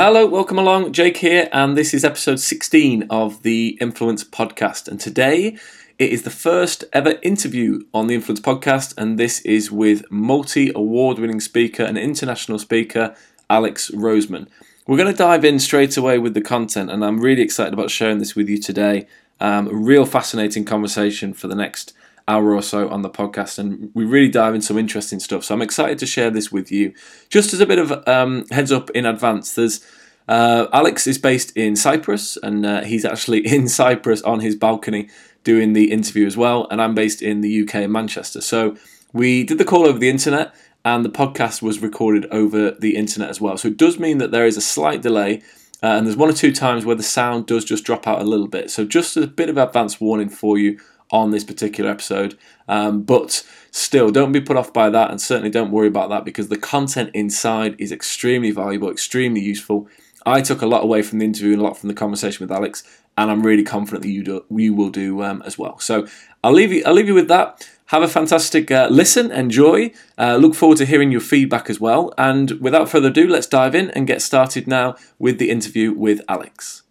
Hello, welcome along. Jake here, and this is episode 16 of the Influence Podcast. And today it is the first ever interview on the Influence Podcast, and this is with multi award winning speaker and international speaker Alex Roseman. We're going to dive in straight away with the content, and I'm really excited about sharing this with you today. Um, a real fascinating conversation for the next hour or so on the podcast, and we really dive into some interesting stuff. So I'm excited to share this with you. Just as a bit of um, heads up in advance, there's uh, Alex is based in Cyprus, and uh, he's actually in Cyprus on his balcony doing the interview as well. And I'm based in the UK Manchester. So we did the call over the internet, and the podcast was recorded over the internet as well. So it does mean that there is a slight delay. Uh, and there's one or two times where the sound does just drop out a little bit. So, just a bit of advance warning for you on this particular episode. Um, but still, don't be put off by that, and certainly don't worry about that because the content inside is extremely valuable, extremely useful. I took a lot away from the interview and a lot from the conversation with Alex, and I'm really confident that you do, you will do um, as well. So I'll leave you I'll leave you with that. Have a fantastic uh, listen, enjoy. Uh, look forward to hearing your feedback as well. And without further ado, let's dive in and get started now with the interview with Alex.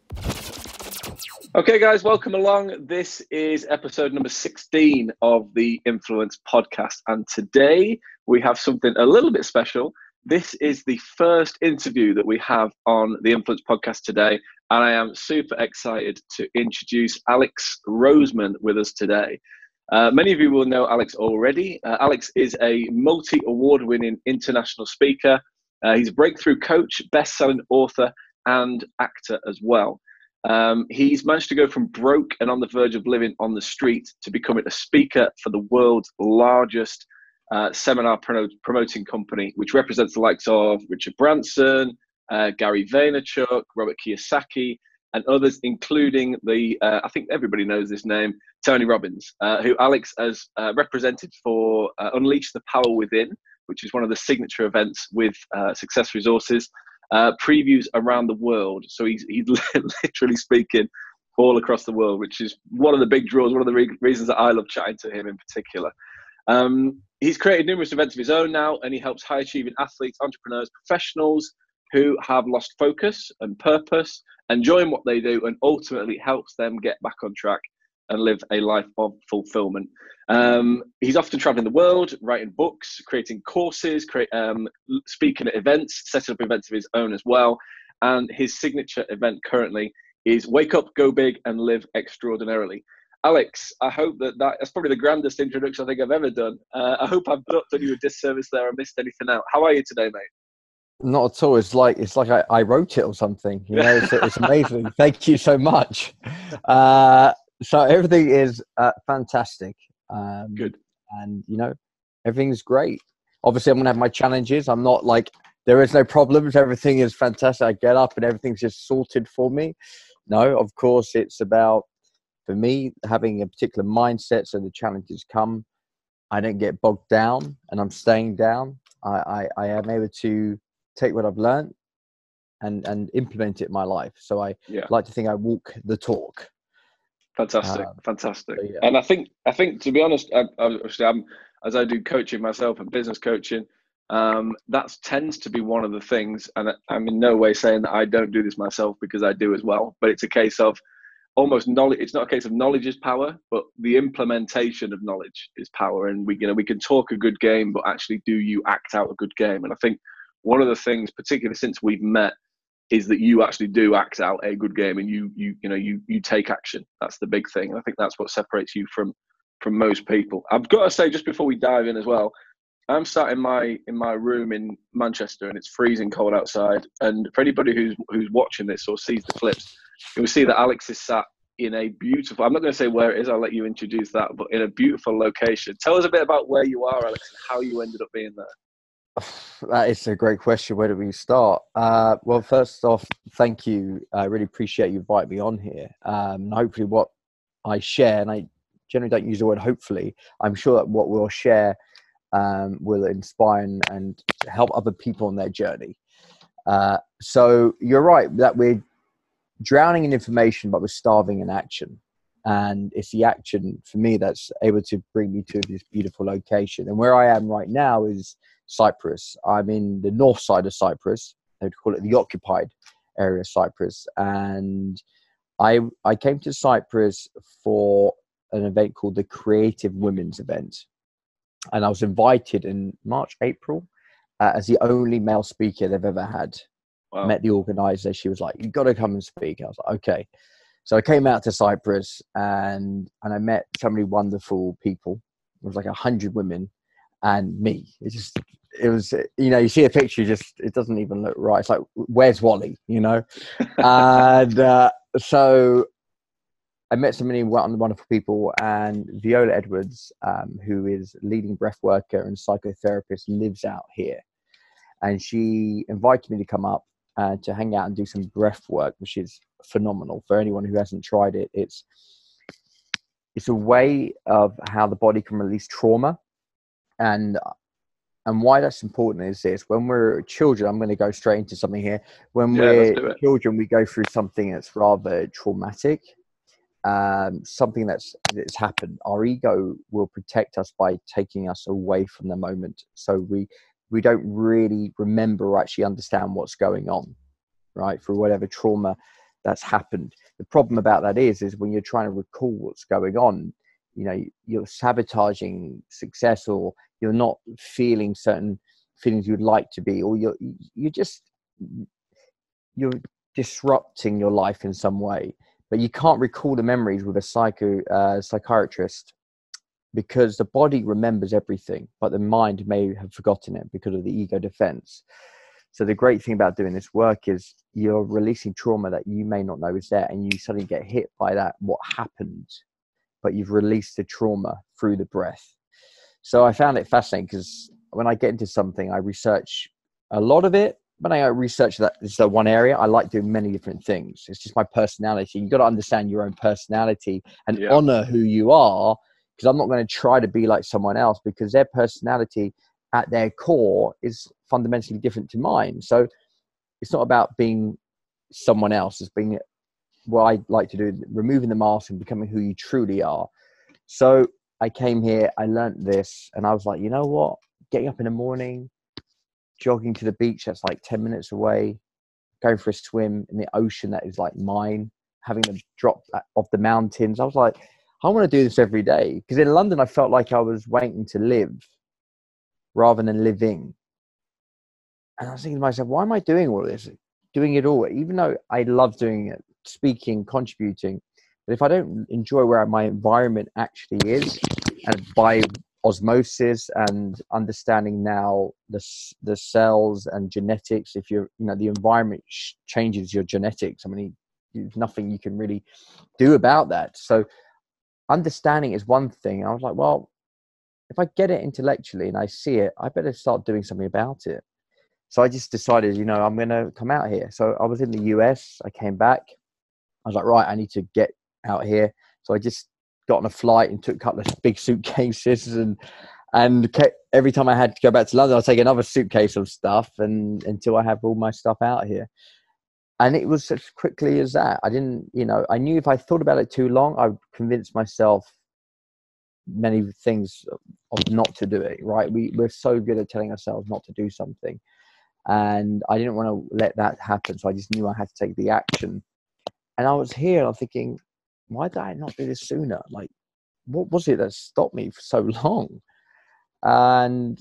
Okay, guys, welcome along. This is episode number 16 of the Influence podcast. And today we have something a little bit special. This is the first interview that we have on the Influence podcast today. And I am super excited to introduce Alex Roseman with us today. Uh, many of you will know Alex already. Uh, Alex is a multi award winning international speaker. Uh, he's a breakthrough coach, best selling author, and actor as well. Um, he's managed to go from broke and on the verge of living on the street to becoming a speaker for the world's largest uh, seminar pro- promoting company, which represents the likes of Richard Branson, uh, Gary Vaynerchuk, Robert Kiyosaki, and others, including the, uh, I think everybody knows this name, Tony Robbins, uh, who Alex has uh, represented for uh, Unleash the Power Within, which is one of the signature events with Success Resources uh, previews around the world. So he's, he's literally speaking all across the world, which is one of the big draws, one of the re- reasons that I love chatting to him in particular. Um, he's created numerous events of his own now, and he helps high achieving athletes, entrepreneurs, professionals who have lost focus and purpose, enjoying what they do, and ultimately helps them get back on track and live a life of fulfillment. Um, he's often traveling the world, writing books, creating courses, create, um, speaking at events, setting up events of his own as well. And his signature event currently is Wake Up, Go Big, and Live Extraordinarily. Alex, I hope that, that that's probably the grandest introduction I think I've ever done. Uh, I hope I've not done you a disservice there or missed anything out. How are you today, mate? Not at all. It's like it's like I, I wrote it or something. You know, it's, it's amazing. Thank you so much. Uh, so everything is uh, fantastic. Um, Good. And you know, everything's great. Obviously, I'm gonna have my challenges. I'm not like there is no problems. Everything is fantastic. I get up and everything's just sorted for me. No, of course, it's about for me having a particular mindset. So the challenges come. I don't get bogged down, and I'm staying down. I, I, I am able to take what I've learned and and implement it in my life. So I yeah. like to think I walk the talk. Fantastic, um, fantastic. Yeah. And I think I think to be honest, I, obviously I'm as I do coaching myself and business coaching. Um, that tends to be one of the things, and I'm in no way saying that I don't do this myself because I do as well. But it's a case of almost knowledge. It's not a case of knowledge is power, but the implementation of knowledge is power. And we, you know, we can talk a good game, but actually, do you act out a good game? And I think one of the things, particularly since we've met, is that you actually do act out a good game and you you you know you you take action. That's the big thing. And I think that's what separates you from from most people. I've got to say, just before we dive in as well, I'm sat in my in my room in Manchester and it's freezing cold outside. And for anybody who's who's watching this or sees the clips, you will see that Alex is sat in a beautiful. I'm not going to say where it is. I'll let you introduce that, but in a beautiful location. Tell us a bit about where you are, Alex, and how you ended up being there. That is a great question. Where do we start? Uh, well, first off, thank you. I really appreciate you inviting me on here. Um, hopefully, what I share, and I generally don't use the word hopefully, I'm sure that what we'll share um, will inspire and, and, help other people on their journey. Uh, so you're right that we're drowning in information, but we're starving in action. And it's the action for me that's able to bring me to this beautiful location. And where I am right now is Cyprus. I'm in the north side of Cyprus. They'd call it the occupied area of Cyprus. And I I came to Cyprus for an event called the Creative Women's Event, and I was invited in March April uh, as the only male speaker they've ever had. Wow. Met the organizer. She was like, "You've got to come and speak." I was like, "Okay." So I came out to Cyprus and and I met so many wonderful people. It was like a hundred women and me. It just it was you know you see a picture, you just it doesn't even look right. It's like where's Wally, you know? and uh, so I met so many wonderful people, and Viola Edwards, um, who is leading breath worker and psychotherapist, lives out here, and she invited me to come up uh, to hang out and do some breath work, which is phenomenal for anyone who hasn't tried it. It's it's a way of how the body can release trauma and and why that's important is this when we're children i'm going to go straight into something here. When yeah, we're children we go through something that's rather traumatic um, something that's that's happened. Our ego will protect us by taking us away from the moment. So we we don't really remember or actually understand what's going on right for whatever trauma that's happened. The problem about that is is when you're trying to recall what's going on you know you're sabotaging success or you're not feeling certain feelings you'd like to be or you're you're just you're disrupting your life in some way. But you can't recall the memories with a psycho uh, psychiatrist because the body remembers everything but the mind may have forgotten it because of the ego defense. So the great thing about doing this work is you're releasing trauma that you may not know is there and you suddenly get hit by that what happened. But you've released the trauma through the breath. So I found it fascinating because when I get into something, I research a lot of it. But I research that is the one area I like doing many different things. It's just my personality. You've got to understand your own personality and yeah. honor who you are. Because I'm not going to try to be like someone else because their personality at their core is fundamentally different to mine. So it's not about being someone else, it's being what I like to do, removing the mask and becoming who you truly are. So I came here, I learned this, and I was like, you know what? Getting up in the morning, jogging to the beach that's like 10 minutes away, going for a swim in the ocean that is like mine, having a drop uh, off the mountains. I was like, I want to do this every day. Because in London, I felt like I was waiting to live rather than living. And I was thinking to myself, why am I doing all this? Doing it all, even though I love doing it, speaking, contributing. But if I don't enjoy where my environment actually is, and by osmosis and understanding now the the cells and genetics, if you're you know the environment changes your genetics. I mean, there's nothing you can really do about that. So understanding is one thing. I was like, well, if I get it intellectually and I see it, I better start doing something about it. So I just decided, you know, I'm going to come out here. So I was in the US. I came back. I was like, right, I need to get out here. So I just got on a flight and took a couple of big suitcases and and kept, every time I had to go back to London, I'll take another suitcase of stuff and until I have all my stuff out here. And it was as quickly as that. I didn't, you know, I knew if I thought about it too long, I would convince myself many things of not to do it. Right? We we're so good at telling ourselves not to do something, and I didn't want to let that happen. So I just knew I had to take the action. And I was here, I'm thinking, why did I not do this sooner? Like, what was it that stopped me for so long? And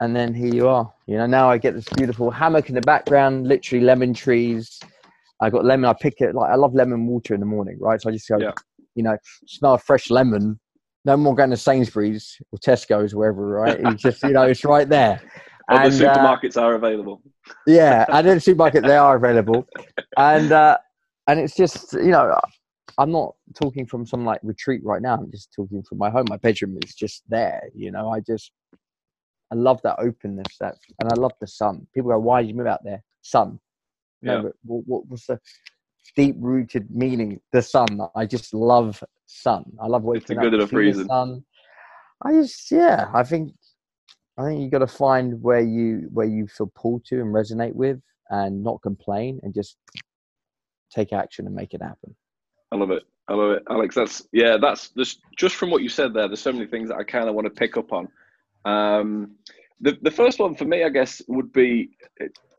and then here you are. You know, now I get this beautiful hammock in the background, literally lemon trees. I got lemon. I pick it like I love lemon water in the morning, right? So I just go, yeah. you know, smell a fresh lemon. No more going to Sainsbury's or Tesco's, or wherever, right? It's just you know, it's right there. Well, and, the uh, supermarkets uh, are available. Yeah, and in the supermarket they are available, and uh, and it's just you know, I'm not talking from some like retreat right now. I'm just talking from my home. My bedroom is just there. You know, I just I love that openness. That and I love the sun. People go, "Why did you move out there?" Sun. Yeah. No, what, what was the deep rooted meaning? The sun. I just love sun. I love waking it's a good enough reason. Sun. I just yeah. I think I think you got to find where you where you feel pulled to and resonate with, and not complain, and just take action and make it happen. I love it. I love it, Alex. That's yeah. That's just just from what you said there. There's so many things that I kind of want to pick up on. Um, the the first one for me, I guess, would be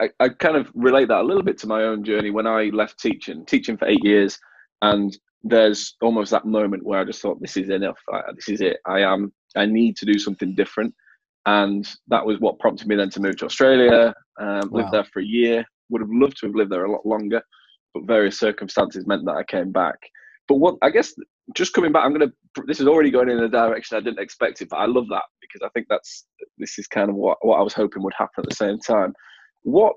I, I kind of relate that a little bit to my own journey when I left teaching, teaching for eight years, and there's almost that moment where I just thought, this is enough. I, this is it. I am. I need to do something different, and that was what prompted me then to move to Australia. Um, wow. Lived there for a year. Would have loved to have lived there a lot longer, but various circumstances meant that I came back. But what I guess just coming back, I'm gonna. This is already going in a direction I didn't expect it, but I love that because I think that's this is kind of what what I was hoping would happen at the same time. What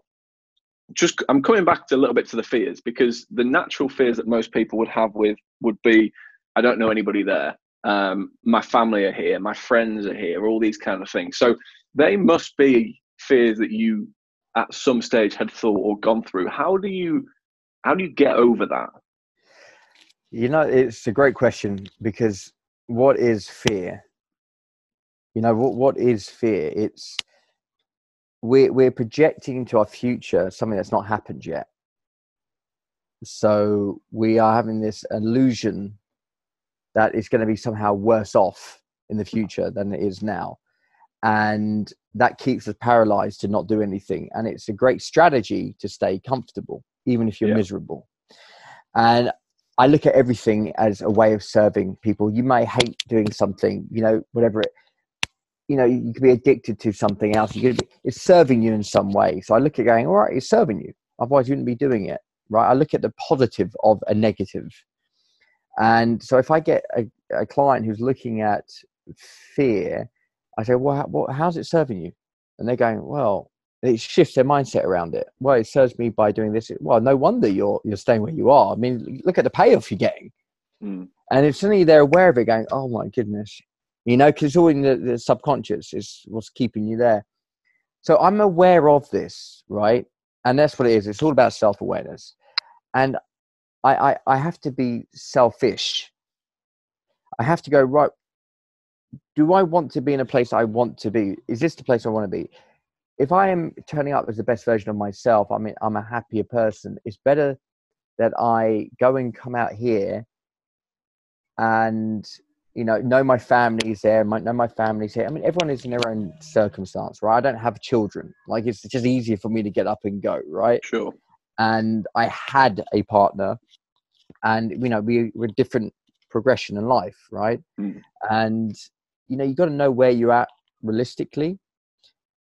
just I'm coming back to a little bit to the fears because the natural fears that most people would have with would be I don't know anybody there. Um, my family are here, my friends are here, all these kind of things. So they must be fears that you at some stage had thought or gone through. How do you how do you get over that? You know, it's a great question because what is fear? You know, what what is fear? It's we're we're projecting into our future something that's not happened yet. So we are having this illusion that it's going to be somehow worse off in the future than it is now. And that keeps us paralyzed to not do anything. And it's a great strategy to stay comfortable, even if you're yeah. miserable. And I look at everything as a way of serving people. You may hate doing something, you know, whatever it, you know, you could be addicted to something else. You could be, it's serving you in some way. So I look at going, all right, it's serving you. Otherwise, you wouldn't be doing it, right? I look at the positive of a negative. And so if I get a, a client who's looking at fear, I say, well, how, how's it serving you? And they're going, well, it shifts their mindset around it. Well, it serves me by doing this. Well, no wonder you're you're staying where you are. I mean, look at the payoff you're getting. Mm. And if suddenly they're aware of it, going, "Oh my goodness," you know, because all in the, the subconscious is what's keeping you there. So I'm aware of this, right? And that's what it is. It's all about self awareness, and I, I I have to be selfish. I have to go right. Do I want to be in a place I want to be? Is this the place I want to be? If I am turning up as the best version of myself, I mean, I'm a happier person. It's better that I go and come out here and you know know my family's there my, know my family's here. I mean everyone is in their own circumstance right? I don't have children. Like it's just easier for me to get up and go right? Sure. And i had a partner and you know we were different progression in life right? Mm. and you know you've got to know where you're at realistically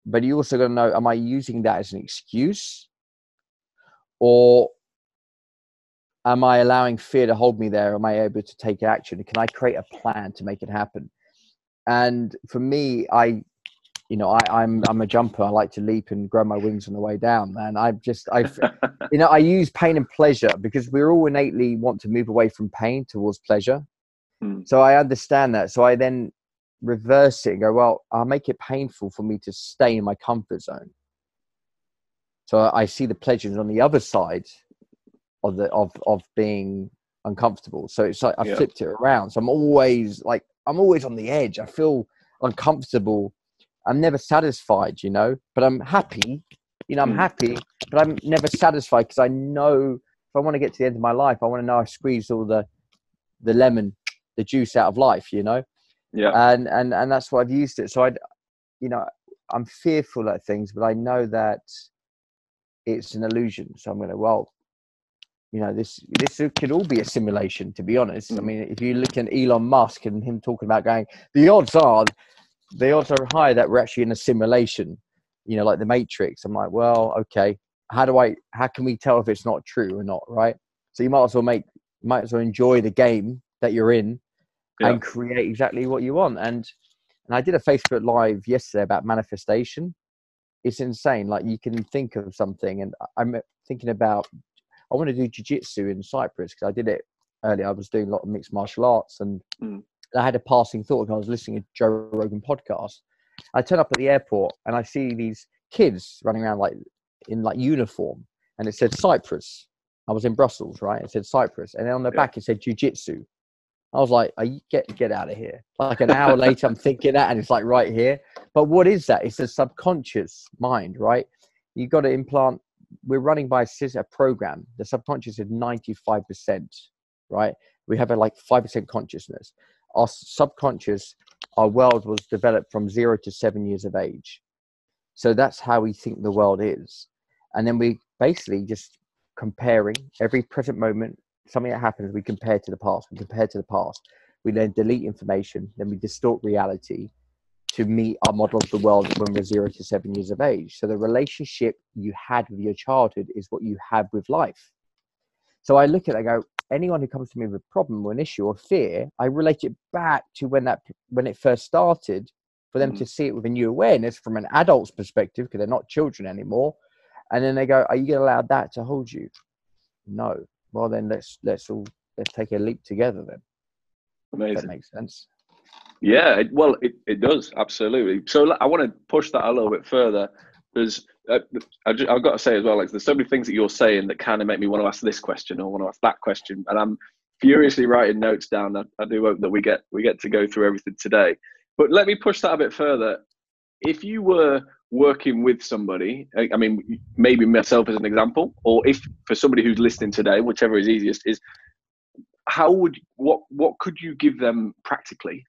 but you also got to know am I using that as an excuse or am I allowing fear to hold me there? Am I able to take action? Can I create a plan to make it happen? And for me, I, you know, I, I'm I'm a jumper. I like to leap and grow my wings on the way down. And I just I, you know, I use pain and pleasure because we all innately want to move away from pain towards pleasure. Hmm. So I understand that. So I then reverse it and go, well, I'll make it painful for me to stay in my comfort zone. So I see the pleasures on the other side of the of of being uncomfortable. So it's like I yeah. flipped it around. So I'm always like I'm always on the edge. I feel uncomfortable. I'm never satisfied, you know, but I'm happy. You know, I'm mm. happy, but I'm never satisfied because I know if I want to get to the end of my life, I want to know I squeezed all the the lemon, the juice out of life, you know. Yeah. And and and that's why I've used it. So I, you know, I'm fearful at things, but I know that it's an illusion. So I'm going to well, you know, this this could all be a simulation. To be honest, mm. I mean, if you look at Elon Musk and him talking about going, the odds are, the odds are high that we're actually in a simulation. You know, like the Matrix. I'm like, well, okay. How do I? How can we tell if it's not true or not? Right. So you might as well make, might as well enjoy the game that you're in, yeah. and create exactly what you want. And and I did a Facebook live yesterday about manifestation. It's insane. Like you can think of something, and I'm thinking about I want to do jiu-jitsu in Cyprus because I did it earlier. I was doing a lot of mixed martial arts, and mm. I had a passing thought. I was listening to Joe Rogan podcast. I turn up at the airport and I see these kids running around like in like uniform, and it said Cyprus. I was in Brussels, right? It said Cyprus, and then on the yeah. back it said jiu-jitsu. I was like, you get get out of here. Like an hour later, I'm thinking that, and it's like right here. But what is that? It's a subconscious mind, right? You got to implant. We're running by a program. The subconscious is 95 percent, right? We have a like five percent consciousness. Our subconscious, our world was developed from zero to seven years of age. So that's how we think the world is, and then we basically just comparing every present moment something that happens, we compare to the past. We compare to the past. We then delete information. Then we distort reality to meet our model of the world when we're zero to seven years of age. So the relationship you had with your childhood is what you have with life. So I look at it, I go, anyone who comes to me with a problem or an issue or fear, I relate it back to when that when it first started, for them mm. to see it with a new awareness from an adult's perspective, because they're not children anymore. And then they go, Are you gonna allow that to hold you? No well then let's let's all let's take a leap together then. Amazing. That makes sense. Yeah, it, well, it, it does absolutely. So I want to push that a little bit further. There's, uh, I have got to say as well, like there's so many things that you're saying that kind of make me want to ask this question or want to ask that question, and I'm furiously writing notes down. I, I do hope that we get we get to go through everything today. But let me push that a bit further. If you were working with somebody i mean maybe myself as an example or if for somebody who's listening today whichever is easiest is how would what what could you give them practically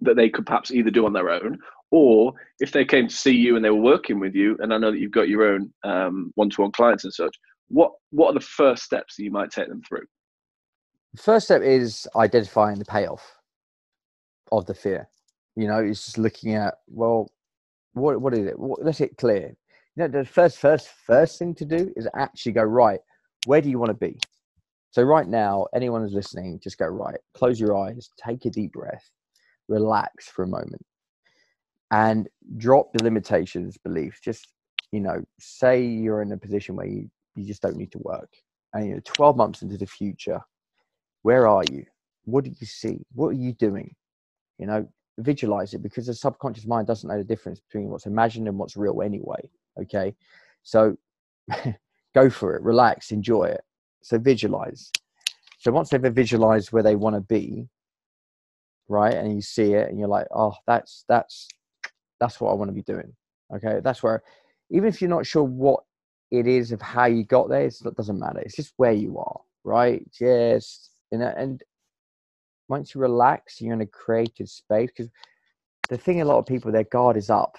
that they could perhaps either do on their own or if they came to see you and they were working with you and i know that you've got your own um, one-to-one clients and such what what are the first steps that you might take them through? The first step is identifying the payoff of the fear. You know it's just looking at well what what is it? What, let's get clear. You know, the first first first thing to do is actually go right. Where do you want to be? So right now, anyone who's listening, just go right. Close your eyes, take a deep breath, relax for a moment, and drop the limitations beliefs. Just you know, say you're in a position where you, you just don't need to work, and you know, 12 months into the future, where are you? What do you see? What are you doing? You know, visualize it because the subconscious mind doesn't know the difference between what's imagined and what's real anyway. Okay. So go for it, relax, enjoy it. So visualize. So once they've visualized where they want to be, right, and you see it and you're like, oh, that's that's that's what I want to be doing. Okay. That's where even if you're not sure what it is of how you got there, it doesn't matter. It's just where you are, right? Just you know, and once you relax, you're in a creative space. Because the thing, a lot of people, their guard is up,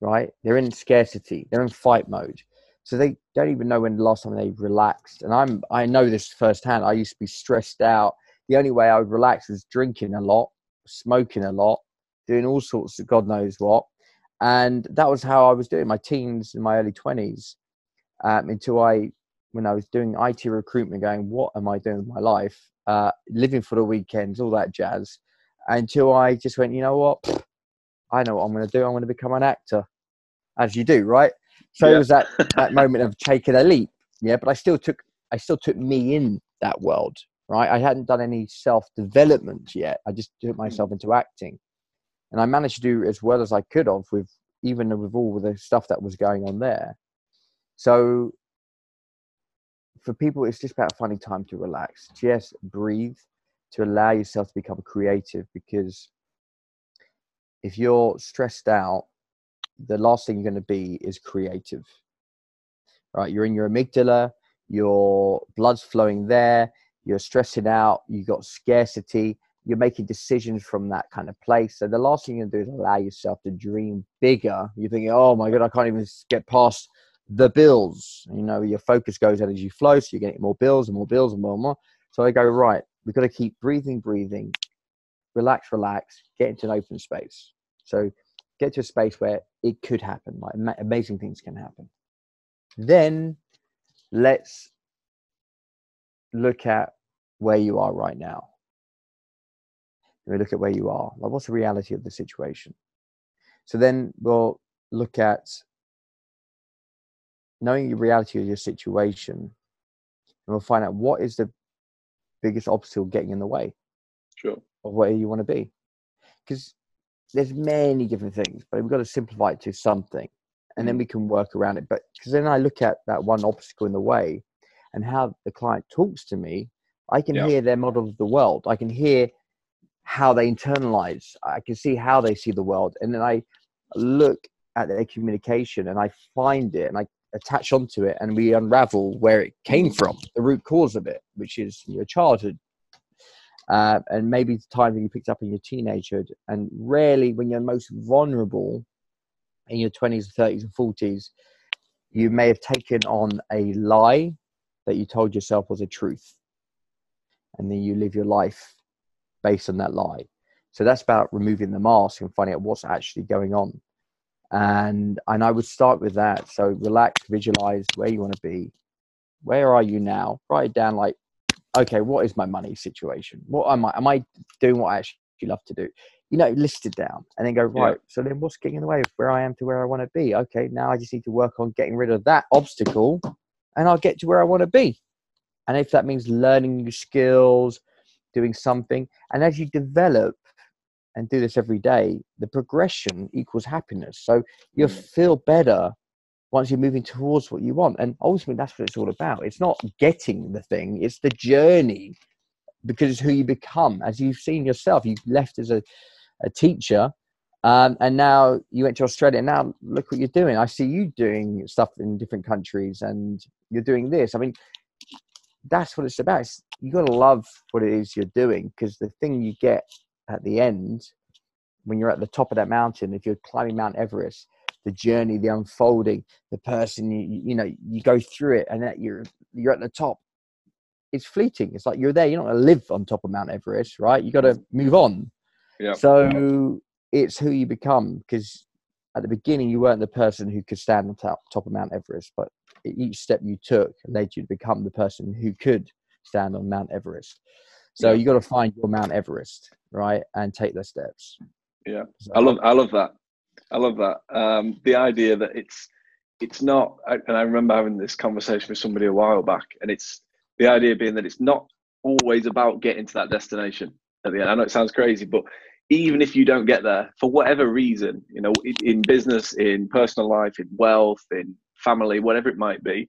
right? They're in scarcity, they're in fight mode. So they don't even know when the last time they relaxed. And I'm, I know this firsthand. I used to be stressed out. The only way I would relax was drinking a lot, smoking a lot, doing all sorts of God knows what. And that was how I was doing my teens in my early 20s um, until I, when I was doing IT recruitment, going, what am I doing with my life? Uh, living for the weekends, all that jazz, until I just went, you know what? I know what I'm going to do. I'm going to become an actor, as you do, right? So yeah. it was that that moment of taking a leap, yeah. But I still took I still took me in that world, right? I hadn't done any self development yet. I just took myself into acting, and I managed to do as well as I could have with even with all the stuff that was going on there. So for people, it's just about finding time to relax. Just breathe to allow yourself to become creative because if you're stressed out, the last thing you're going to be is creative. Right? You're in your amygdala, your blood's flowing there, you're stressing out, you've got scarcity, you're making decisions from that kind of place. So the last thing you do is allow yourself to dream bigger. You're thinking, oh my God, I can't even get past the bills. You know, your focus goes out as you flow, so you're getting more bills and more bills and more and more. So I go, right, we've got to keep breathing, breathing, relax, relax, get into an open space. So get to a space where it could happen, like amazing things can happen. Then let's look at where you are right now. We look at where you are. Like, what's the reality of the situation? So then we'll look at knowing the reality of your situation, and we'll find out what is the biggest obstacle getting in the way. Sure. Of where you want to be, because there's many different things, but we've got to simplify it to something, and then mm. we can work around it. But because then I look at that one obstacle in the way, and how the client talks to me, I can yeah. hear their model of the world. I can hear how they internalize. I can see how they see the world, and then I look at their communication and I find it and I attach onto it and we unravel where it came from, the root cause of it, which is your childhood. Uh, and maybe the time that you picked up in your teenagehood. And rarely, when you're most vulnerable in your 20s, 30s, and 40s, you may have taken on a lie that you told yourself was a truth. And then you live your life based on that lie. So that's about removing the mask and finding out what's actually going on and and I would start with that. So relax, visualize where you want to be. Where are you now? Write it down. Like, okay, what is my money situation? What am I? Am I doing what I actually love to do? You know, list it down, and then go right. Yeah. So then, what's getting in the way of where I am to where I want to be? Okay, now I just need to work on getting rid of that obstacle, and I'll get to where I want to be. And if that means learning new skills, doing something, and as you develop and do this every day, the progression equals happiness. So you'll mm. feel better once you're moving towards what you want. And ultimately, that's what it's all about. It's not getting the thing, it's the journey because it's who you become. As you've seen yourself, you left as a, a teacher. Um, and now you went to Australia. Now look what you're doing. I see you doing stuff in different countries, and you're doing this. I mean, that's what it's about. It's, you got to love what it is you're doing because the thing you get at the end, when you're at the top of that mountain, if you're climbing Mount Everest, the journey, the unfolding, the person you you know you go through it, and that you're you're at the top. It's fleeting. It's like you're there. You're not going to live on top of Mount Everest, right? You got to mm-hmm. move on. Yeah. So it's who you become because at the beginning you weren't the person who could stand on top, top of Mount Everest, but each step you took led you to become the person who could stand on Mount Everest. So yeah. you got to find your Mount Everest, right, and take the steps. Yeah, so, I love I love that. I love that. Um, the idea that it's it's not, and I remember having this conversation with somebody a while back, and it's the idea being that it's not always about getting to that destination at the end. I know it sounds crazy, but even if you don't get there for whatever reason, you know, in business, in personal life, in wealth, in family, whatever it might be,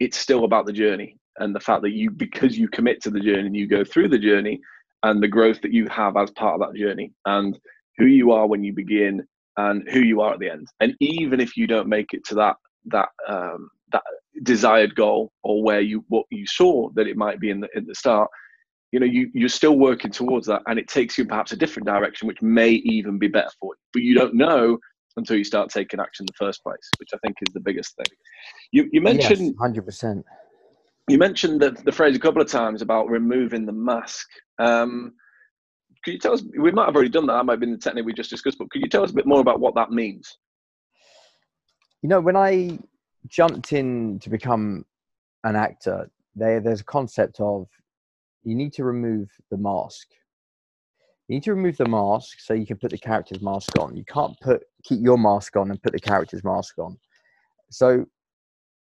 it's still about the journey and the fact that you because you commit to the journey and you go through the journey and the growth that you have as part of that journey and who you are when you begin and who you are at the end. And even if you don't make it to that that um, that desired goal or where you what you saw that it might be in the in the start you know you you're still working towards that and it takes you perhaps a different direction which may even be better for you. But you don't know until you start taking action in the first place which i think is the biggest thing. You you mentioned yes, 100% you mentioned the, the phrase a couple of times about removing the mask. Um, could you tell us? We might have already done that. That might have been the technique we just discussed. But could you tell us a bit more about what that means? You know, when I jumped in to become an actor, there there's a concept of you need to remove the mask. You need to remove the mask so you can put the character's mask on. You can't put keep your mask on and put the character's mask on. So,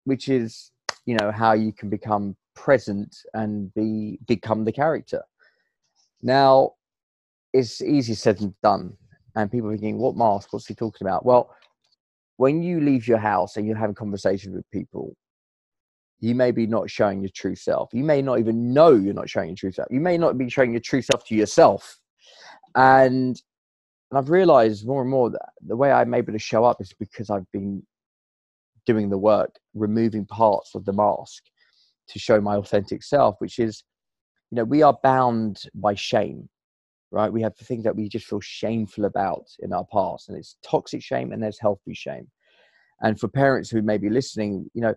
which is you know how you can become present and be become the character. Now it's easier said than done and people thinking what mask? What's he talking about? Well when you leave your house and you're having conversations with people you may be not showing your true self. You may not even know you're not showing your true self. You may not be showing your true self to yourself. And and i've realized more and more that the way i'm able to show up is because i've been doing the work, removing parts of the mask to show my authentic self, which is, you know, we are bound by shame. right? We have things that we just feel shameful about in our past, and it's toxic shame and there's healthy shame. And for parents who may be listening, you know,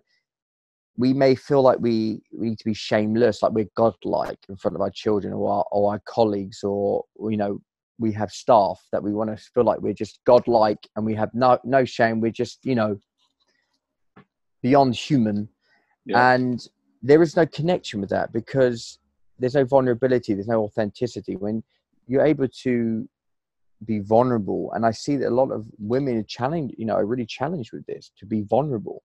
we may feel like we, we need to be shameless, like we're godlike in front of our children or our, or our colleagues, or you know, we have staff that we want to feel like we're just godlike and we have no no shame. We're just you know beyond human, yeah. and there is no connection with that because there's no vulnerability, there's no authenticity. When you're able to be vulnerable, and I see that a lot of women are challenged, you know, are really challenged with this to be vulnerable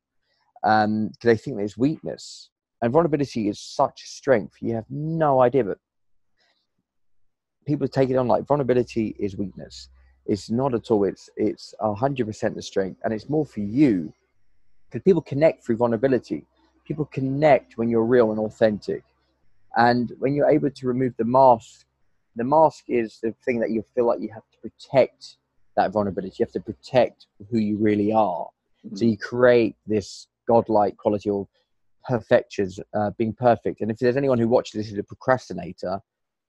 um, because they think there's weakness. And vulnerability is such strength. You have no idea, but people take it on like vulnerability is weakness. It's not at all. It's it's hundred percent the strength, and it's more for you because people connect through vulnerability. People connect when you're real and authentic, and when you're able to remove the mask. The mask is the thing that you feel like you have to protect that vulnerability. You have to protect who you really are. Mm-hmm. So you create this godlike quality or perfections, uh, being perfect. And if there's anyone who watches this is a procrastinator,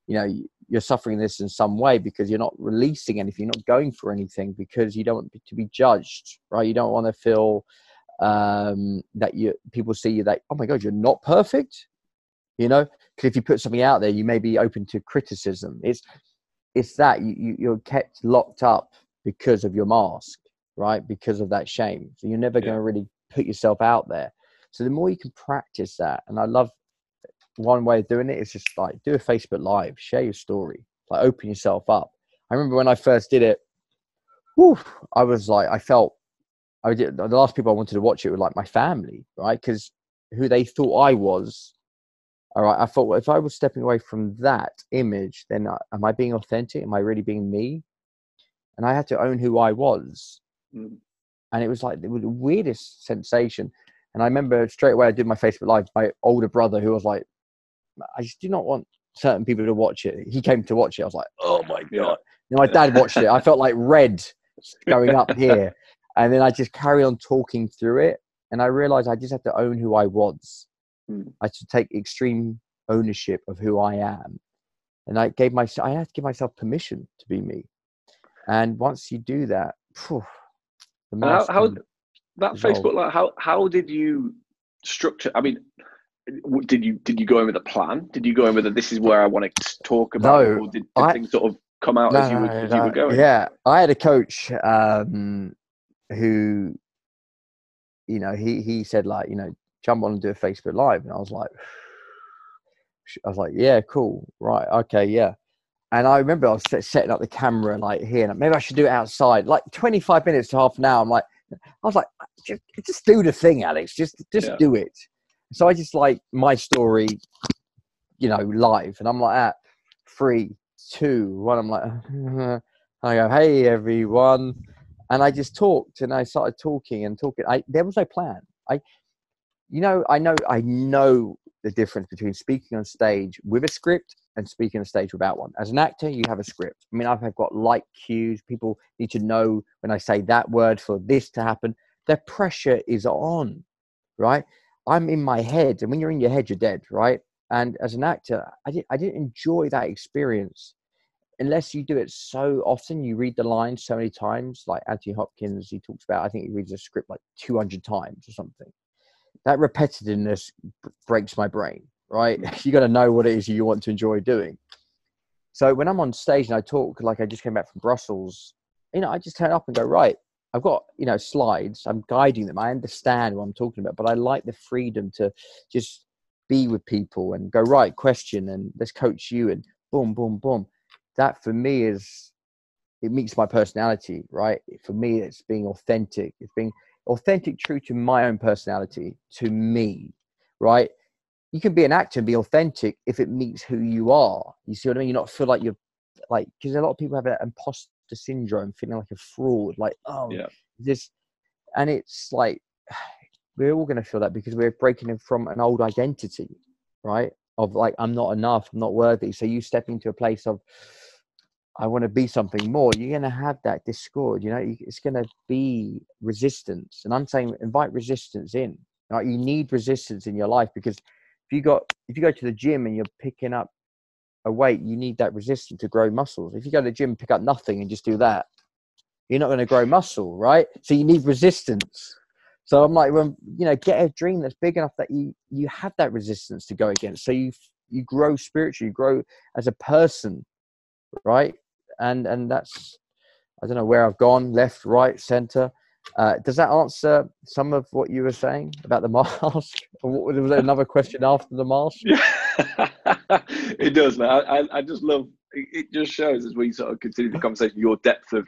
you know you're suffering this in some way because you're not releasing anything, you're not going for anything because you don't want to be judged, right? You don't want to feel um, that you people see you that oh my god, you're not perfect, you know. Because if you put something out there, you may be open to criticism. It's it's that you, you you're kept locked up because of your mask, right? Because of that shame. So you're never yeah. going to really put yourself out there. So the more you can practice that, and I love one way of doing it is just like do a Facebook Live, share your story, like open yourself up. I remember when I first did it, whew, I was like, I felt, I did the last people I wanted to watch it were like my family, right? Because who they thought I was. All right, I thought well, if I was stepping away from that image, then uh, am I being authentic? Am I really being me? And I had to own who I was. Mm and it was like it was the weirdest sensation. And I remember straight away I did my Facebook Live. My older brother, who was like, I just do not want certain people to watch it. He came to watch it. I was like, oh my god. You know, my dad watched it. I felt like red going up here, and then I just carry on talking through it. And I realized I just have to own who I was. Mm. I had to take extreme ownership of who I am, and I gave myself. I had to give myself permission to be me. And once you do that, phew, how, how that Facebook like how how did you structure? I mean, did you did you go in with a plan? Did you go in with a this is where I want to talk about? No, or did, did I, things sort of come out no, as, you were, as you were going? Yeah, I had a coach um, who, you know, he he said like you know jump on and do a Facebook live, and I was like, I was like, yeah, cool, right, okay, yeah. And I remember I was setting up the camera like here, and maybe I should do it outside. Like 25 minutes to half an hour. I'm like, I was like, just, just do the thing, Alex. Just just yeah. do it. So I just like my story, you know, live, and I'm like at three, two, one. I'm like, I go, hey everyone, and I just talked, and I started talking and talking. I there was no plan. I, you know, I know, I know the difference between speaking on stage with a script and speaking on stage without one. As an actor, you have a script. I mean, I've got light cues. People need to know when I say that word for this to happen. The pressure is on, right? I'm in my head, and when you're in your head, you're dead, right? And as an actor, I, did, I didn't enjoy that experience unless you do it so often. You read the lines so many times, like Anthony Hopkins, he talks about. I think he reads a script like 200 times or something. That repetitiveness breaks my brain right? Mm. You got to know what it is you want to enjoy doing. So when i'm on stage and i talk like i just came back from brussels you know i just turn up and go right i've got you know slides. I'm guiding them. I understand what i'm talking about but i like the freedom to just be with people and go right question and let's coach you and boom boom boom that for me is it meets my personality right for me it's being authentic it's being authentic, true to my own personality, to me, right? You can be an actor and be authentic if it meets who you are. You see what I mean? You not feel like you're like because a lot of people have an imposter syndrome, feeling like a fraud, like oh, yeah. this, and it's like we're all going to feel that because we're breaking from an old identity, right? Of like I'm not enough, I'm not worthy. So you step into a place of I want to be something more, you're going to have that discord. You know, it's going to be resistance. And I'm saying invite resistance in. Right? You need resistance in your life because if you got if you go to the gym and you're picking up a weight, you need that resistance to grow muscles. If you go to the gym, pick up nothing and just do that, you're not going to grow muscle, right? So you need resistance. So I'm like, well, you know, get a dream that's big enough that you you have that resistance to go against. So you you grow spiritually, you grow as a person, right? And and that's I don't know where I've gone, left, right, center. Uh, does that answer some of what you were saying about the mask? was there another question after the mask? Yeah, it does, man. I, I just love it. Just shows as we sort of continue the conversation your depth of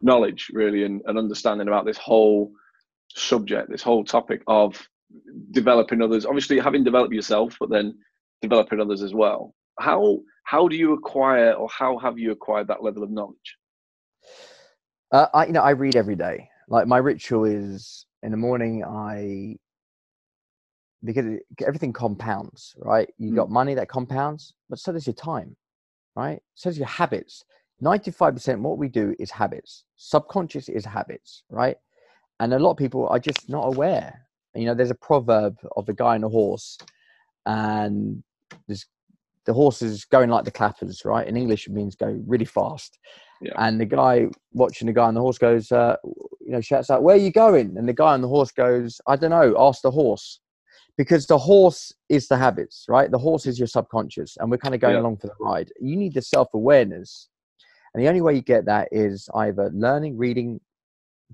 knowledge, really, and, and understanding about this whole subject, this whole topic of developing others. Obviously, having developed yourself, but then developing others as well. How how do you acquire, or how have you acquired that level of knowledge? Uh, I you know I read every day. Like my ritual is in the morning. I because it, everything compounds, right? You mm. got money that compounds, but so does your time, right? So does your habits. Ninety-five percent what we do is habits. Subconscious is habits, right? And a lot of people are just not aware. You know, there's a proverb of the guy and a horse, and there's the horse is going like the clappers, right? In English, it means go really fast. Yeah. And the guy watching the guy on the horse goes, uh, you know, shouts out, "Where are you going?" And the guy on the horse goes, "I don't know. Ask the horse." Because the horse is the habits, right? The horse is your subconscious, and we're kind of going yeah. along for the ride. You need the self awareness, and the only way you get that is either learning, reading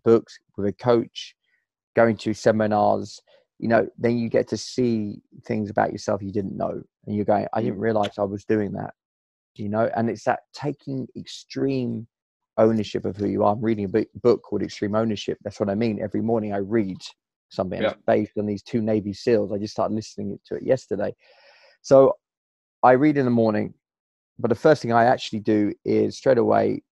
books with a coach, going to seminars, you know, then you get to see things about yourself you didn't know. And you're going, I didn't mm. realize I was doing that, you know, and it's that taking extreme ownership of who you are. I'm reading a book called Extreme Ownership. That's what I mean. Every morning I read something yeah. based on these two Navy SEALs. I just started listening to it yesterday. So I read in the morning, but the first thing I actually do is straight away,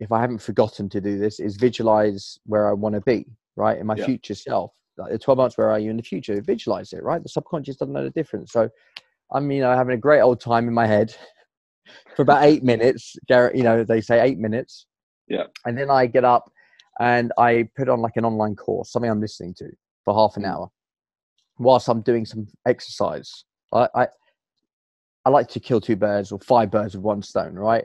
if I haven't forgotten to do this, is visualize where I want to be, right, in my yeah. future self like the 12 months where are you in the future visualize it right the subconscious doesn't know the difference so i'm you know having a great old time in my head for about eight minutes Garrett, you know they say eight minutes. Yeah. And then i get up and i put on like an online course something i'm listening to for half an mm. hour whilst i'm doing some exercise. I i, I like to kill two birds or five birds with one stone right?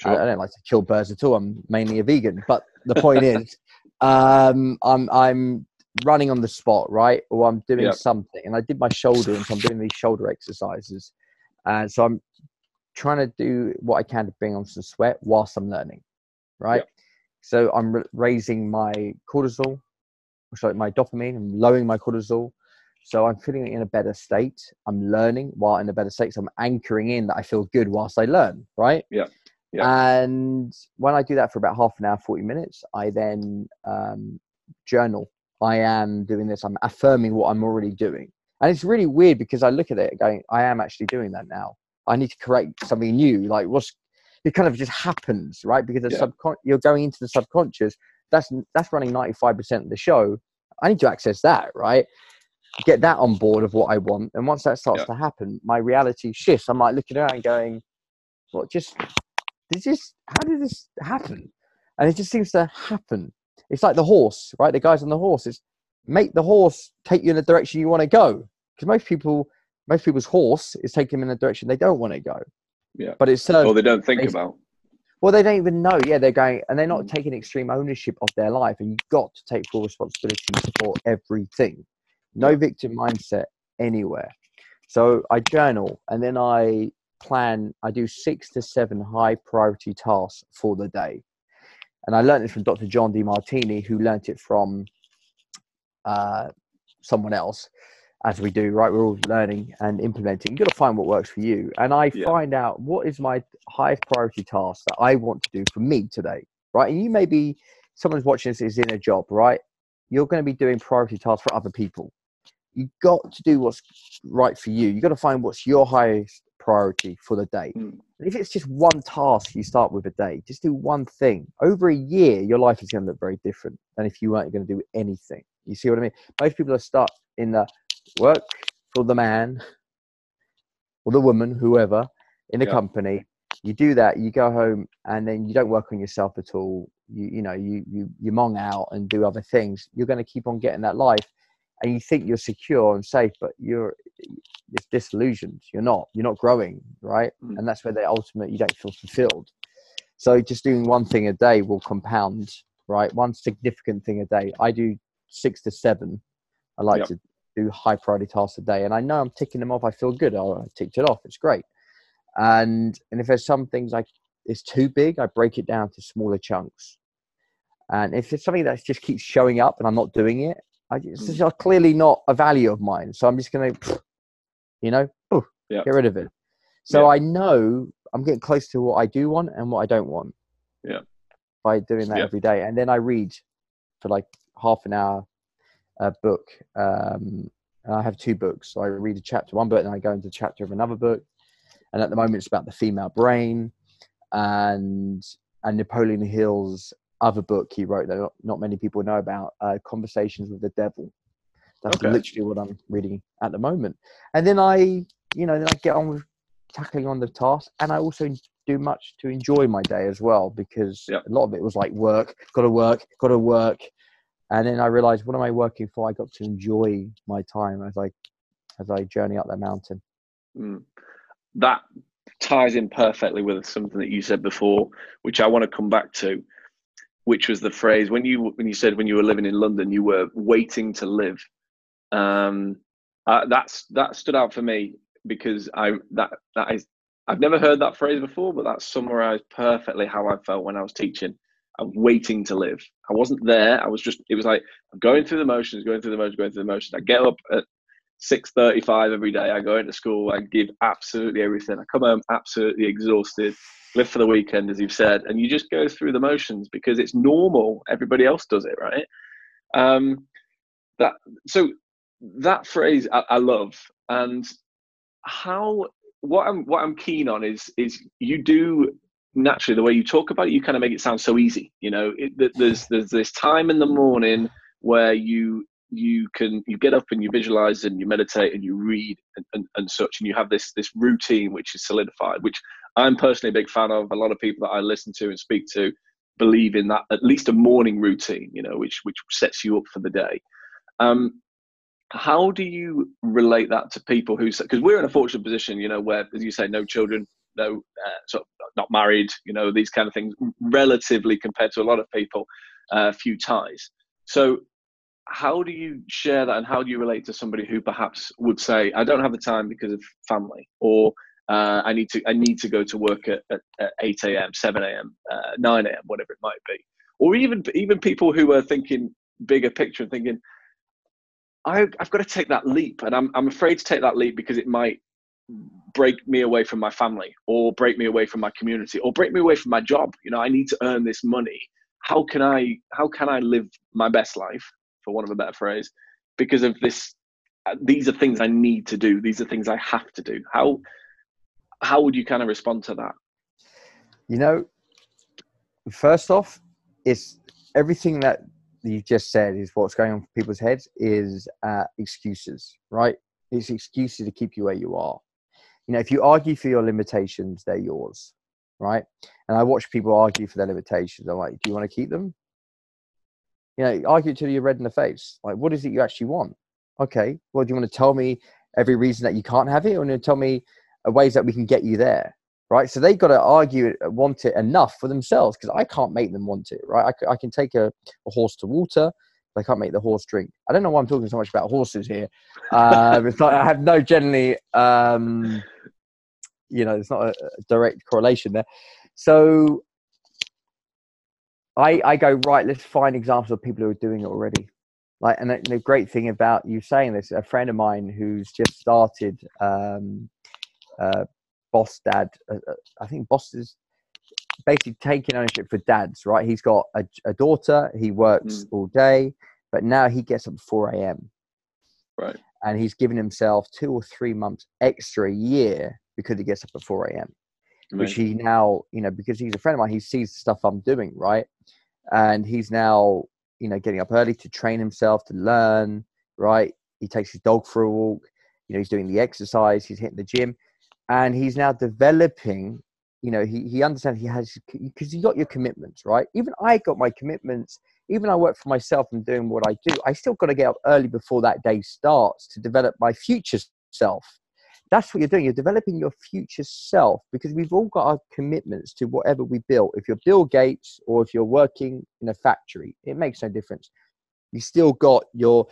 Sure. I, I don't like to kill birds at all. I'm mainly a vegan. But the point is um, I'm I'm running on the spot, right? Or I'm doing yep. something. And I did my shoulder, and so I'm doing these shoulder exercises. And so I'm trying to do what I can to bring on some sweat whilst I'm learning, right? Yep. So I'm raising my cortisol, sorry, my dopamine, I'm lowering my cortisol. So I'm feeling in a better state. I'm learning while in a better state. So I'm anchoring in that I feel good whilst I learn, right? Yeah. Yeah. And when I do that for about half an hour, 40 minutes, I then um, journal I am doing this. I'm affirming what I'm already doing. And it's really weird because I look at it going, I am actually doing that now. I need to create something new. Like what's it kind of just happens, right? Because the yeah. subcon- you're going into the subconscious. That's that's running 95% of the show. I need to access that, right? Get that on board of what I want. And once that starts yeah. to happen, my reality shifts. I'm like looking around and going, what just did this how did this happen? And it just seems to happen it's like the horse, right? The guys on the horse is make the horse take you in the direction you want to go. Because most people, most people's horse is taking them in the direction they don't want to go. Yeah. But it's so. or they don't think about. Well, they don't even know. Yeah, they're going and they're not taking extreme ownership of their life. And you've got to take full responsibility for everything. No victim mindset anywhere. So I journal and then I plan. I do six to seven high priority tasks for the day and I learned it from Dr. John Demartini, who learnt it from uh, someone else, as we do, right? We're all learning and implementing. You've got to find what works for you. And I yeah. find out what is my highest priority task that I want to do for me today, right? And you may be, someone's watching this is in a job, right? You're going to be doing priority tasks for other people. You've got to do what's right for you. You've got to find what's your highest priority for the day. Mm. If it's just one task you start with a day, just do one thing. Over a year, your life is going to look very different than if you weren't going to do anything. You see what I mean? Most people are stuck in the work for the man or the woman, whoever in the yeah. company. You do that, you go home, and then you don't work on yourself at all. You you know you you you mong out and do other things. You're going to keep on getting that life, and you think you're secure and safe, but you're it's disillusioned. You're not. You're not growing, right? Mm. And that's where the ultimate you don't feel fulfilled. So just doing one thing a day will compound, right? One significant thing a day. I do six to seven. I like Yep. to do high priority tasks a day, and I know I'm ticking them off. I feel good. Oh, I ticked it off. It's great. And and if there's some things like it's too big, I break it down to smaller chunks. And if it's something that just keeps showing up and I'm not doing it, I, it's Mm. just clearly not a value of mine. So I'm just going to, you know, Yeah. get rid of it. So Yeah. I know I'm getting close to what I do want and what I don't want. Yeah. By doing that Yeah. every day. And then I read for like half an hour a book. Um, and I have two books. So I read a chapter one book and I go into a chapter of another book. And at the moment it's about the female brain and and Napoleon Hill's other book he wrote that not, not many people know about, uh, Conversations with the Devil. That's Okay. literally what I'm reading at the moment. And then I, you know, then I get on with tackling on the task, and I also do much to enjoy my day as well because Yep. a lot of it was like work, got to work, got to work, and then I realized what am I working for? I got to enjoy my time as I as I journey up that mountain. Mm. That ties in perfectly with something that you said before, which I want to come back to, which was the phrase when you when you said when you were living in London, you were waiting to live. Um, uh, that's that stood out for me because I that that is I've never heard that phrase before, but that summarized perfectly how I felt when I was teaching. I'm waiting to live. I wasn't there. I was just. It was like I'm going through the motions, going through the motions, going through the motions. I get up at six thirty-five every day. I go into school. I give absolutely everything. I come home absolutely exhausted. Live for the weekend, as you've said, and you just go through the motions because it's normal. Everybody else does it, right? Um, that so that phrase I, I love, and how what I'm what I'm keen on is is you do naturally the way you talk about it. You kind of make it sound so easy. You know, it, there's there's this time in the morning where you you can you get up and you visualize and you meditate and you read and, and, and such and you have this this routine which is solidified which i'm personally a big fan of. A lot of people that i listen to and speak to believe in that at least a morning routine you know which which sets you up for the day. Um how do you relate that to people who because we're in a fortunate position you know where as you say no children no uh, sort of not married you know these kind of things relatively compared to a lot of people uh, few ties. So how do you share that and how do you relate to somebody who perhaps would say i don't have the time because of family or uh, i need to i need to go to work at, at, at 8 a.m 7 a.m uh, 9 a.m whatever it might be. Or even even people who are thinking bigger picture and thinking I, i've got to take that leap and I'm, I'm afraid to take that leap because it might break me away from my family or break me away from my community or break me away from my job. You know i need to earn this money. How can i how can i live my best life for want of a better phrase, because of this. Uh, these are things I need to do. These are things I have to do. How how would you kind of respond to that? You know, first off, it's everything that you just said is what's going on for people's heads is uh, excuses, right? It's excuses to keep you where you are. You know, if you argue for your limitations, they're yours, right? And I watch people argue for their limitations. I'm like, do you want to keep them? You know, argue till you're red in the face. Like, what is it you actually want? Okay, well, do you want to tell me every reason that you can't have it, or do you tell me uh, ways that we can get you there? Right. So they've got to argue it, want it enough for themselves because I can't make them want it. Right. I, I can take a, a horse to water, I can't make the horse drink. I don't know why I'm talking so much about horses here. Uh, it's I have no generally, um, you know, it's not a direct correlation there. So I, I go right. Let's find examples of people who are doing it already. Like, and the, the great thing about you saying this, a friend of mine who's just started, um, uh, Boss Dad. Uh, uh, I think Boss is basically taking ownership for dads. Right? He's got a, a daughter. He works Mm. all day, but now he gets up at four a.m. Right. and he's given himself two or three months extra a year because he gets up at 4 a.m which he now you know because he's a friend of mine he sees the stuff i'm doing right and he's now you know getting up early to train himself to learn right? He takes his dog for a walk you know he's doing the exercise he's hitting the gym and he's now developing you know he, he understands he has because you got your commitments right? Even i got my commitments even i work for myself and doing what i do i still got to get up early before that day starts to develop my future self that's what you're doing. You're developing your future self because we've all got our commitments to whatever we build. If you're bill gates or if you're working in a factory it makes no difference. You still got your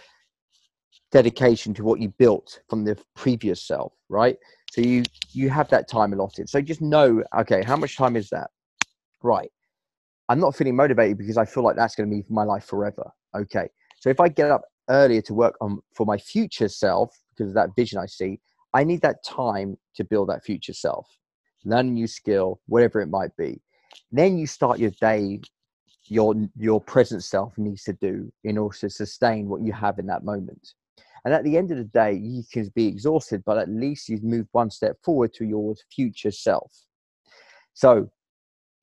dedication to what you built from the previous self right? So you you have that time allotted. So just know okay how much time is that? Right. I'm not feeling motivated because i feel like that's going to be my life forever. Okay. So if i get up earlier to work on for my future self because of that vision i see i need that time to build that future self learn a new skill whatever it might be then you start your day your your present self needs to do in order to sustain what you have in that moment and at the end of the day, you can be exhausted, but at least you've moved one step forward to your future self. So,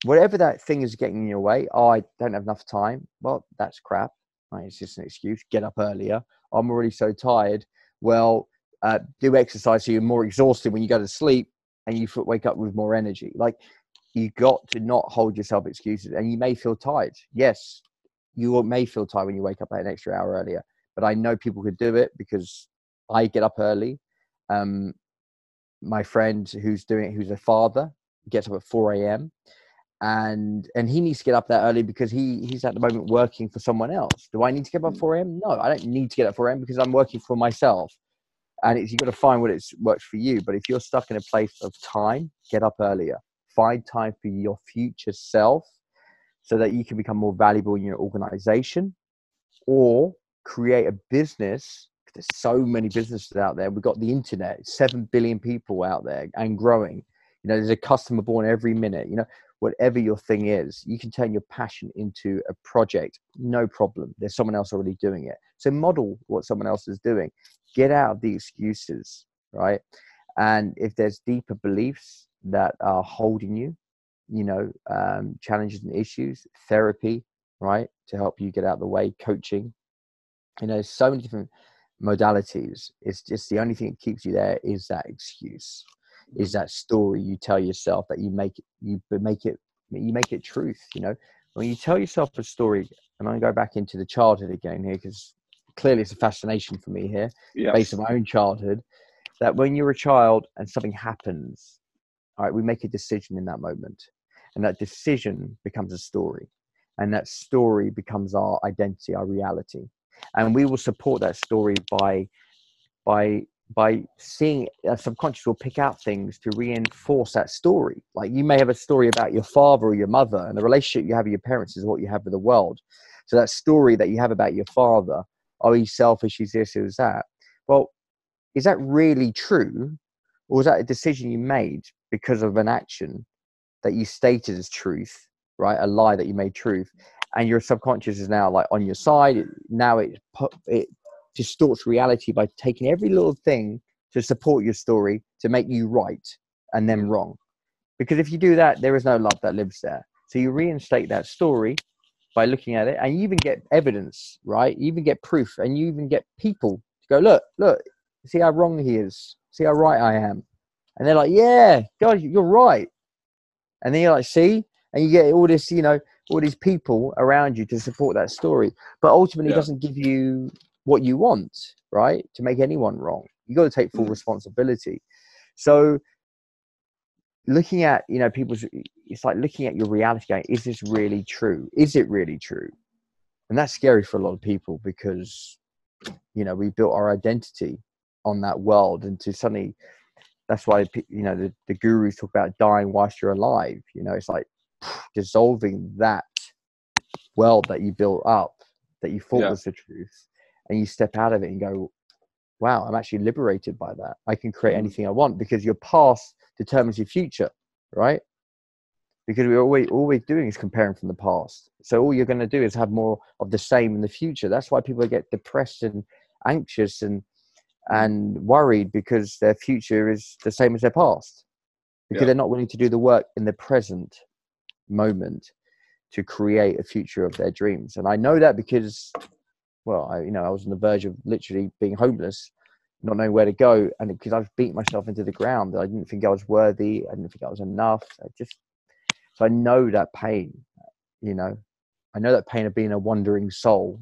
whatever that thing is getting in your way, oh, I don't have enough time. Well, that's crap. Right? It's just an excuse. Get up earlier. I'm already so tired. Well, uh, do exercise so you're more exhausted when you go to sleep and you wake up with more energy. Like, you got to not hold yourself excuses. And you may feel tired. Yes, you may feel tired when you wake up an extra hour earlier but I know people could do it because I get up early. Um, my friend who's doing it, who's a father, gets up at 4 a.m. and and he needs to get up that early because he he's at the moment working for someone else. Do I need to get up at 4 a.m.? No, I don't need to get up 4 a.m. because I'm working for myself. And it's you've got to find what it's works for you. But if you're stuck in a place of time, get up earlier. Find time for your future self so that you can become more valuable in your organization or create a business. There's so many businesses out there. We've got the internet. 7 billion people out there and growing. You know there's a customer born every minute. You know whatever your thing is you can turn your passion into a project. No problem. There's someone else already doing it. So model what someone else is doing get out of the excuses right? And if there's deeper beliefs that are holding you you know um, challenges and issues therapy right to help you get out of the way coaching you know so many different modalities. It's just the only thing that keeps you there is that excuse is that story you tell yourself that you make you make it you make it truth you know? When you tell yourself a story and i go back into the childhood again here because clearly it's a fascination for me here yes. based on my own childhood that when you're a child and something happens all right we make a decision in that moment. And that decision becomes a story. And that story becomes our identity our reality. And we will support that story by by by seeing a subconscious will pick out things to reinforce that story. Like you may have a story about your father or your mother and the relationship you have with your parents is what you have with the world. So that story that you have about your father oh he's selfish he's this he's that well is that really true or was that a decision you made because of an action that you stated as truth right a lie that you made truth and your subconscious is now like on your side. Now it it distorts reality by taking every little thing to support your story to make you right and then wrong. Because if you do that, there is no love that lives there. So you reinstate that story by looking at it, and you even get evidence, right? You even get proof, and you even get people to go, look, look, see how wrong he is, see how right I am, and they're like, yeah, God, you're right. And then you're like, see, and you get all this, you know, all these people around you to support that story, but ultimately yeah. doesn't give you what you want, right? To make anyone wrong, you got to take full mm. responsibility. So, looking at you know people's, it's like looking at your reality. Going, is this really true? Is it really true? And that's scary for a lot of people because you know we built our identity on that world, and to suddenly that's why you know the, the gurus talk about dying whilst you're alive you know it's like dissolving that world that you built up that you thought yeah. was the truth and you step out of it and go wow i'm actually liberated by that i can create mm. anything i want because your past determines your future right because we're always always doing is comparing from the past so all you're going to do is have more of the same in the future that's why people get depressed and anxious and and worried because their future is the same as their past because yeah. they're not willing to do the work in the present moment to create a future of their dreams. And I know that because, well, I, you know, I was on the verge of literally being homeless not knowing where to go, and because I've beat myself into the ground, I didn't think I was worthy. I didn't think I was enough. I just so I know that pain. You know, I know that pain of being a wandering soul.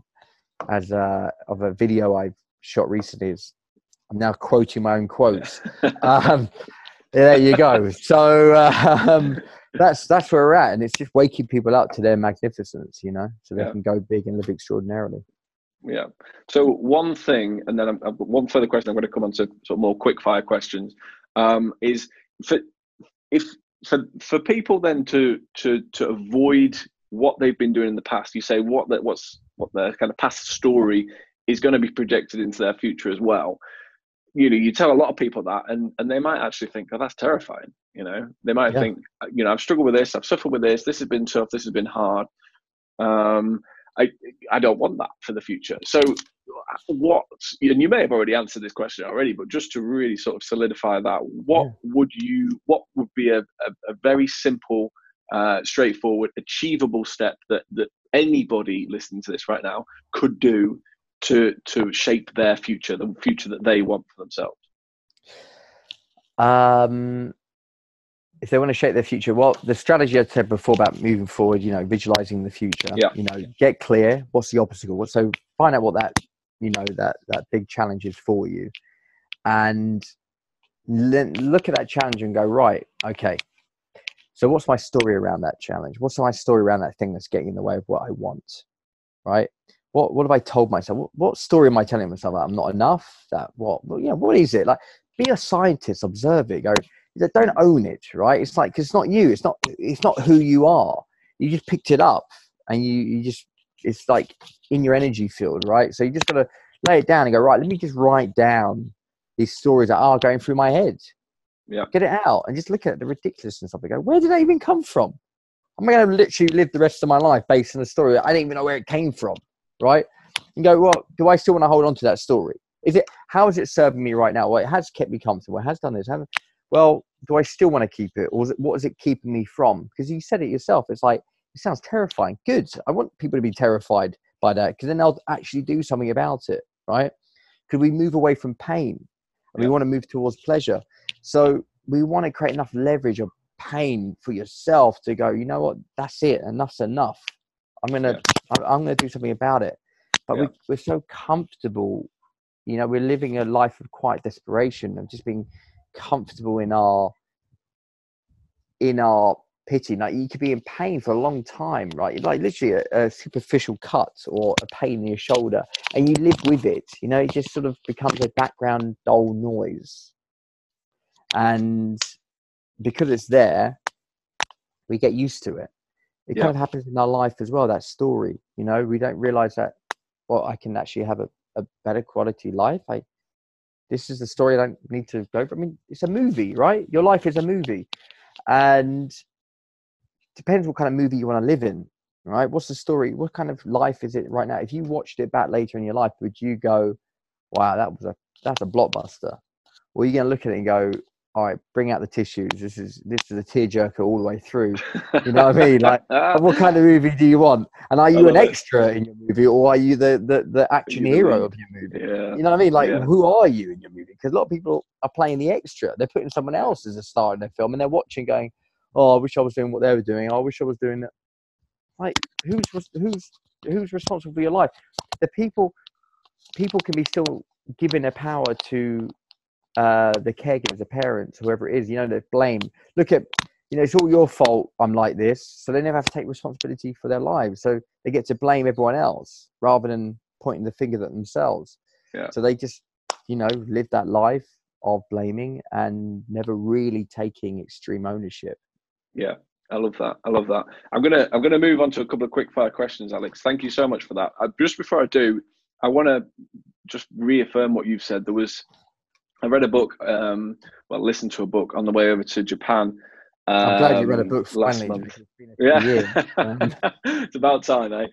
As a, of a video I've shot recently is, I'm now quoting my own quotes. um, there you go. So um, that's that's where we're at, and it's just waking people up to their magnificence, you know, so they yeah. can go big and live extraordinarily. Yeah. So one thing, and then I've got one further question. I'm going to come on to sort of more quick fire questions. Um, is for if for for people then to to to avoid what they've been doing in the past. You say what that what's what their kind of past story is going to be projected into their future as well. You know, you tell a lot of people that, and and they might actually think, oh, that's terrifying. You know, they might yeah. think, you know, I've struggled with this, I've suffered with this, this has been tough, this has been hard. Um, I I don't want that for the future. So what and you may have already answered this question already but just to really sort of solidify that what yeah. would you what would be a, a, a very simple uh, straightforward achievable step that that anybody listening to this right now could do to to shape their future the future that they want for themselves um if they want to shape their future, well, the strategy I said before about moving forward, you know, visualizing the future, yeah. you know, get clear what's the obstacle. So find out what that, you know, that that big challenge is for you, and look at that challenge and go right. Okay, so what's my story around that challenge? What's my story around that thing that's getting in the way of what I want? Right? What what have I told myself? What, what story am I telling myself? That I'm not enough. That what? Well, yeah. What is it like? Be a scientist. Observe it. Go don't own it, right? It's like cause it's not you. It's not. It's not who you are. You just picked it up, and you you just it's like in your energy field, right? So you just gotta lay it down and go right. Let me just write down these stories that are going through my head. Yeah. Get it out and just look at the ridiculousness of it. Go, where did that even come from? I'm going to literally live the rest of my life based on a story I didn't even know where it came from, right? And go, well, do I still want to hold on to that story? Is it how is it serving me right now? Well, it has kept me comfortable. It has done this. have Well, do I still want to keep it, or is it, what is it keeping me from? Because you said it yourself. It's like it sounds terrifying. Good. I want people to be terrified by that because then they'll actually do something about it, right? Could we move away from pain? And we want to move towards pleasure. So we want to create enough leverage of pain for yourself to go. You know what? That's it. Enough's enough. I'm gonna. Yeah. I'm gonna do something about it. But yeah. we, we're so comfortable. You know, we're living a life of quiet desperation of just being comfortable in our in our pity. Like you could be in pain for a long time, right? Like literally a, a, superficial cut or a pain in your shoulder, and you live with it. You know, it just sort of becomes a background dull noise, and because it's there, we get used to it. It yeah. kind of happens in our life as well. That story, you know, we don't realize that. Well, I can actually have a, a better quality life. I this is the story I don't need to go. For. I mean, it's a movie, right? Your life is a movie, and depends what kind of movie you want to live in, right? What's the story? What kind of life is it right now? If you watched it back later in your life, would you go, "Wow, that was a that's a blockbuster"? Or are you going to look at it and go, all right, bring out the tissues. This is this is a tearjerker all the way through. You know what I mean? Like, what kind of movie do you want? And are you an extra it. in your movie, or are you the the, the action hero of your movie? Yeah. You know what I mean? Like, yeah. who are you in your movie? Because a lot of people are playing the extra. They're putting someone else as a star in their film, and they're watching, going, "Oh, I wish I was doing what they were doing. I wish I was doing that." Like, who's who's who's responsible for your life? The people people can be still given a power to uh, the caregivers, the parents, whoever it is, you know, they blame. Look at, you know, it's all your fault I'm like this. So they never have to take responsibility for their lives. So they get to blame everyone else rather than pointing the finger at themselves. Yeah. So they just, you know, live that life of blaming and never really taking extreme ownership. Yeah. I love that. I love that. I'm gonna I'm gonna move on to a couple of quick fire questions, Alex. Thank you so much for that. I, just before I do, I want to just reaffirm what you've said. There was I read a book, um, well, listened to a book on the way over to Japan. Um, I'm glad you read a um, book finally. Last month. yeah, um, it's about time, eh?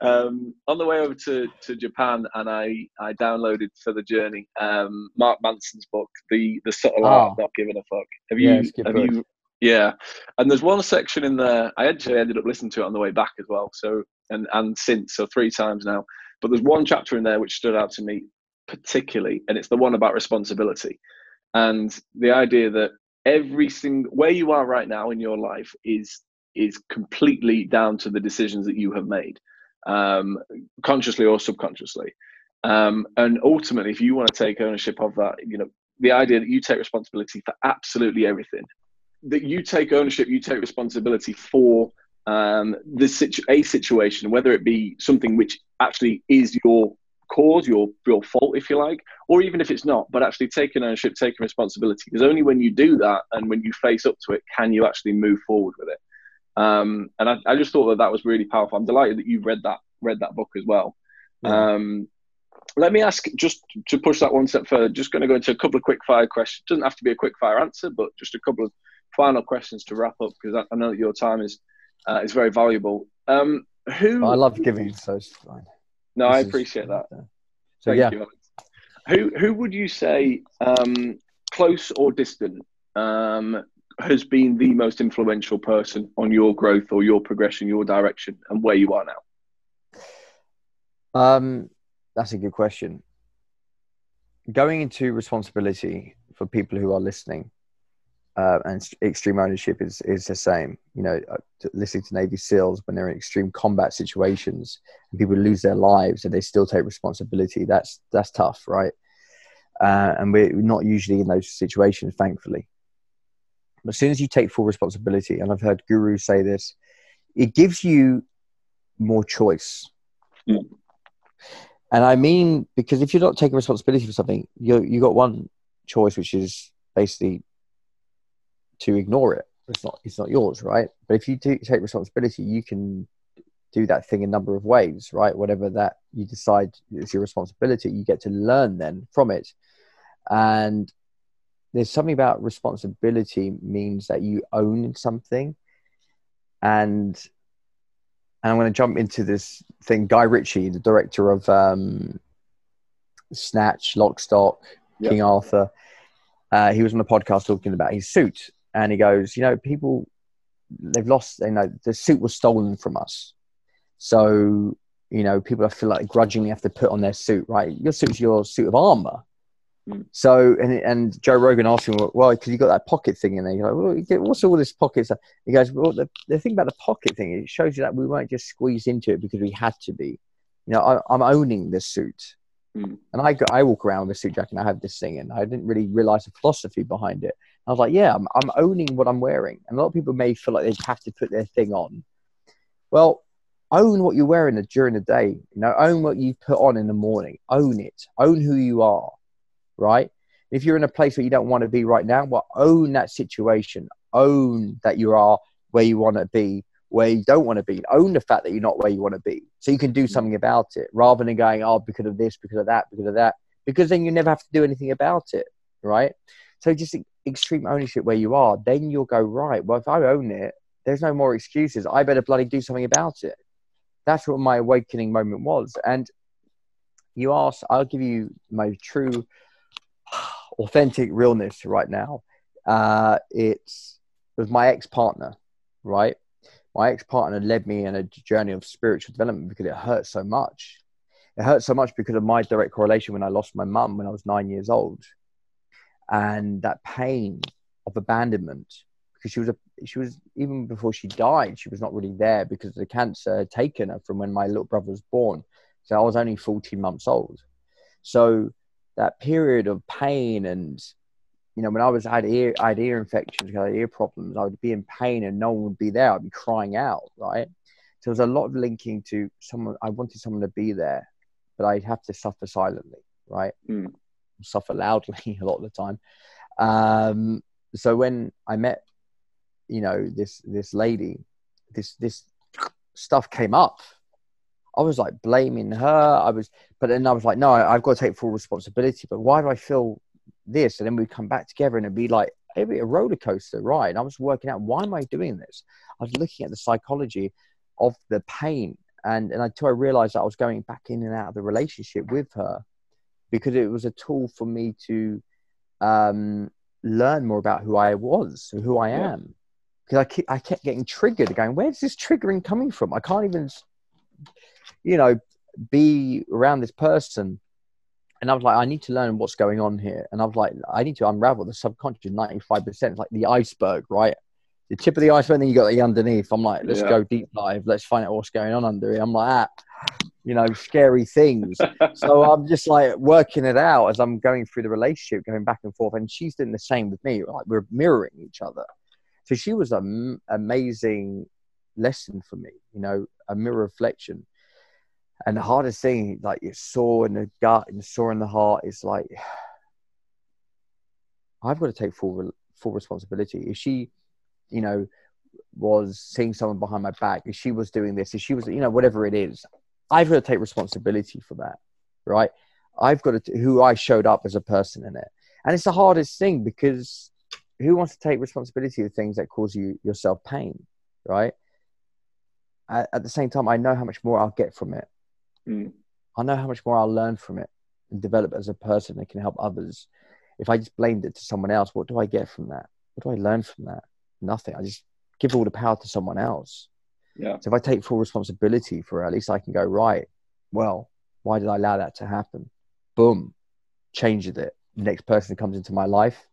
Um, on the way over to, to Japan, and I, I downloaded for the journey um, Mark Manson's book, the the subtle oh. art of not giving a fuck. Have you? Yeah, have book. you? Yeah, and there's one section in there. I actually ended up listening to it on the way back as well. So and and since so three times now. But there's one chapter in there which stood out to me particularly, and it's the one about responsibility. And the idea that every single where you are right now in your life is is completely down to the decisions that you have made, um, consciously or subconsciously. Um, and ultimately, if you want to take ownership of that, you know, the idea that you take responsibility for absolutely everything, that you take ownership, you take responsibility for um, the situ- a situation, whether it be something which actually is your cause, your your fault, if you like, or even if it's not, but actually taking ownership, taking responsibility. Because only when you do that and when you face up to it, can you actually move forward with it. Um, and I, I, just thought that that was really powerful. I'm delighted that you've read that read that book as well. Yeah. Um, let me ask just to push that one step further. Just going to go into a couple of quick fire questions. Doesn't have to be a quick fire answer, but just a couple of final questions to wrap up because I, I know that your time is uh, is very valuable. Um, who I love giving, so it's fine. No, I appreciate is, that. Uh, so Thank yeah, you, who who would you say, um, close or distant, um, has been the most influential person on your growth or your progression, your direction, and where you are now? Um, that's a good question. Going into responsibility for people who are listening, uh, and extreme ownership is is the same. You know, uh, listening to Navy SEALs when they're in extreme combat situations and people lose their lives and they still take responsibility. That's that's tough, right? Uh, and we're not usually in those situations, thankfully. But as soon as you take full responsibility, and I've heard gurus say this, it gives you more choice. Mm. And I mean, because if you're not taking responsibility for something, you you got one choice, which is basically to ignore it. It's not it's not yours, right? But if you do take responsibility, you can do that thing a number of ways, right? Whatever that you decide is your responsibility, you get to learn then from it. And there's something about responsibility means that you own something. And and I'm going to jump into this thing. Guy Ritchie, the director of um, Snatch, Lock, Stock, yep. King Arthur, uh, he was on the podcast talking about his suit, and he goes, you know, people they've lost. You know, the suit was stolen from us, so you know, people I feel like grudgingly have to put on their suit. Right, your suit's your suit of armor. Mm. So and and Joe Rogan asked him, well, because you got that pocket thing in there. You're like, well, what's all this pocket stuff? He goes, well, the, the thing about the pocket thing, it shows you that we weren't just squeezed into it because we had to be. You know, I, am owning this suit, mm. and I I walk around with a suit jacket and I have this thing, and I didn't really realize the philosophy behind it. I was like, yeah, I'm, I'm owning what I'm wearing. And a lot of people may feel like they have to put their thing on. Well, own what you're wearing during the day. You know, own what you put on in the morning. Own it. Own who you are. Right. If you're in a place where you don't want to be right now, well, own that situation. Own that you are where you want to be, where you don't want to be. Own the fact that you're not where you want to be. So you can do something about it rather than going, oh, because of this, because of that, because of that. Because then you never have to do anything about it. Right. So just extreme ownership where you are, then you'll go, right, well, if I own it, there's no more excuses. I better bloody do something about it. That's what my awakening moment was. And you ask, I'll give you my true, authentic realness right now. Uh, it's with my ex partner, right? My ex partner led me in a journey of spiritual development because it hurt so much. It hurt so much because of my direct correlation when I lost my mum when I was nine years old and that pain of abandonment because she was a she was even before she died she was not really there because the cancer had taken her from when my little brother was born. So i was only 14 months old. So that period of pain and you know when i was I had ear I had ear infections I had ear problems i would be in pain and no one would be there. I'd be crying out right? So there was a lot of linking to someone i wanted someone to be there but i'd have to suffer silently right? Mm suffer loudly a lot of the time. Um, so when I met, you know, this this lady, this this stuff came up. I was like blaming her. I was, but then I was like, no, I, have got to take full responsibility. But why do I feel this? And then we'd come back together and it'd be like, it'd be a roller coaster ride. And I was working out why am I doing this? I was looking at the psychology of the pain, and and until I realized that I was going back in and out of the relationship with her, because it was a tool for me to um, learn more about who I was, who I yeah. am. Because I, keep, I kept getting triggered, going, where's this triggering coming from? I can't even, you know, be around this person and I was like, I need to learn what's going on here. And I was like, I need to unravel the subconscious 95%, like the iceberg, right? The tip of the iceberg, and then you got the underneath. I'm like, let's Yeah. go deep dive. Let's find out what's going on under it. I'm like, ah, you know, scary things. so I'm just like working it out as I'm going through the relationship, going back and forth. And she's doing the same with me. Like we're mirroring each other. So she was an amazing lesson for me, you know, a mirror reflection. And the hardest thing, like you saw in the gut and saw in the heart, is like I've got to take full full responsibility. If she, you know, was seeing someone behind my back, if she was doing this, if she was, you know, whatever it is, I've got to take responsibility for that, right? I've got to who I showed up as a person in it, and it's the hardest thing because who wants to take responsibility of things that cause you yourself pain, right? At, at the same time, I know how much more I'll get from it. Mm. I know how much more I'll learn from it and develop as a person that can help others. If I just blamed it to someone else, what do I get from that? What do I learn from that? Nothing. I just give all the power to someone else. Yeah. So if I take full responsibility for it, at least I can go, right, well, why did I allow that to happen? Boom, changed it. Next person that comes into my life,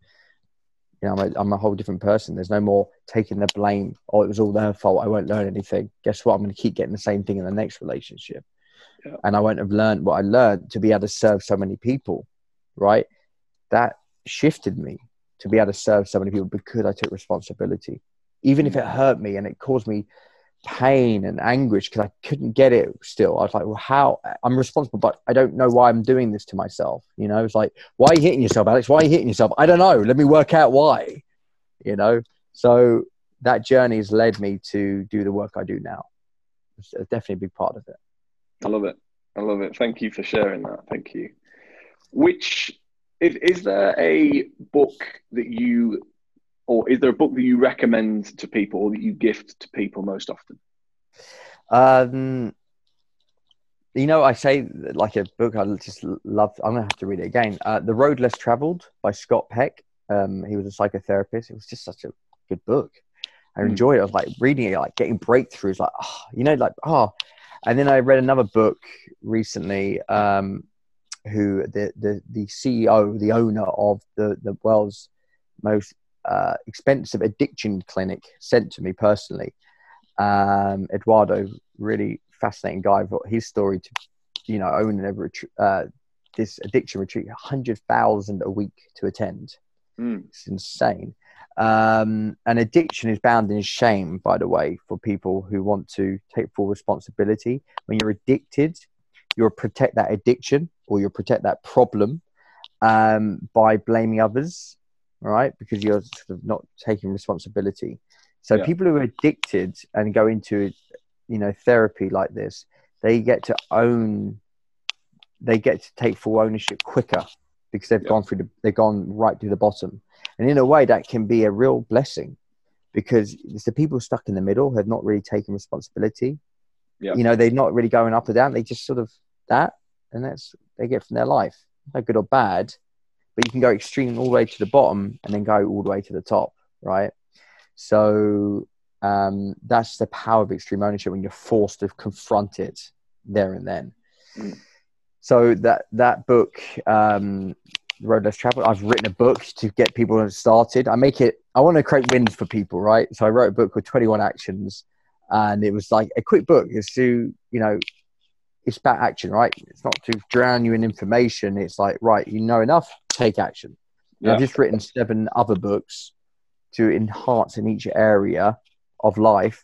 you know, I'm a, I'm a whole different person. There's no more taking the blame. Oh, it was all their fault. I won't learn anything. Guess what? I'm going to keep getting the same thing in the next relationship. Yeah. And I won't have learned what I learned to be able to serve so many people, right? That shifted me to be able to serve so many people because I took responsibility. Even if it mm. hurt me and it caused me pain and anguish because I couldn't get it still. I was like, well, how? I'm responsible, but I don't know why I'm doing this to myself. You know, it's like, why are you hitting yourself, Alex? Why are you hitting yourself? I don't know. Let me work out why, you know? So that journey has led me to do the work I do now. It's definitely a big part of it. I love it. I love it. Thank you for sharing that. Thank you. Which is, is there a book that you, or is there a book that you recommend to people or that you gift to people most often? Um, you know, I say like a book I just love. I'm gonna have to read it again. Uh, the Road Less Traveled by Scott Peck. Um, he was a psychotherapist. It was just such a good book. I Mm. enjoyed it. I was like reading it, like getting breakthroughs, like oh, you know, like oh. And then I read another book recently. Um, who the the the CEO, the owner of the the world's most uh, expensive addiction clinic, sent to me personally. Um, Eduardo, really fascinating guy. His story to, you know, own and ever uh, this addiction retreat, hundred thousand a week to attend. Mm. It's insane. Um, and addiction is bound in shame, by the way, for people who want to take full responsibility. When you're addicted, you'll protect that addiction or you'll protect that problem um, by blaming others, right? Because you're sort of not taking responsibility. So Yeah. people who are addicted and go into, you know, therapy like this, they get to own, they get to take full ownership quicker because they've Yeah. gone through the, they've gone right to the bottom. And in a way, that can be a real blessing because it's the people stuck in the middle who have not really taken responsibility. Yeah. You know, they're not really going up or down. They just sort of that, and that's they get from their life. No good or bad, but you can go extreme all the way to the bottom and then go all the way to the top, right? So um, that's the power of extreme ownership when you're forced to confront it there and then. So that that book, um, Road Less Traveled, I've written a book to get people started. I make it. I want to create wins for people, right? So I wrote a book with 21 actions, and it was like a quick book. It's to you know, it's about action, right? It's not to drown you in information. It's like right, you know enough, take action. And I've just written seven other books to enhance in each area of life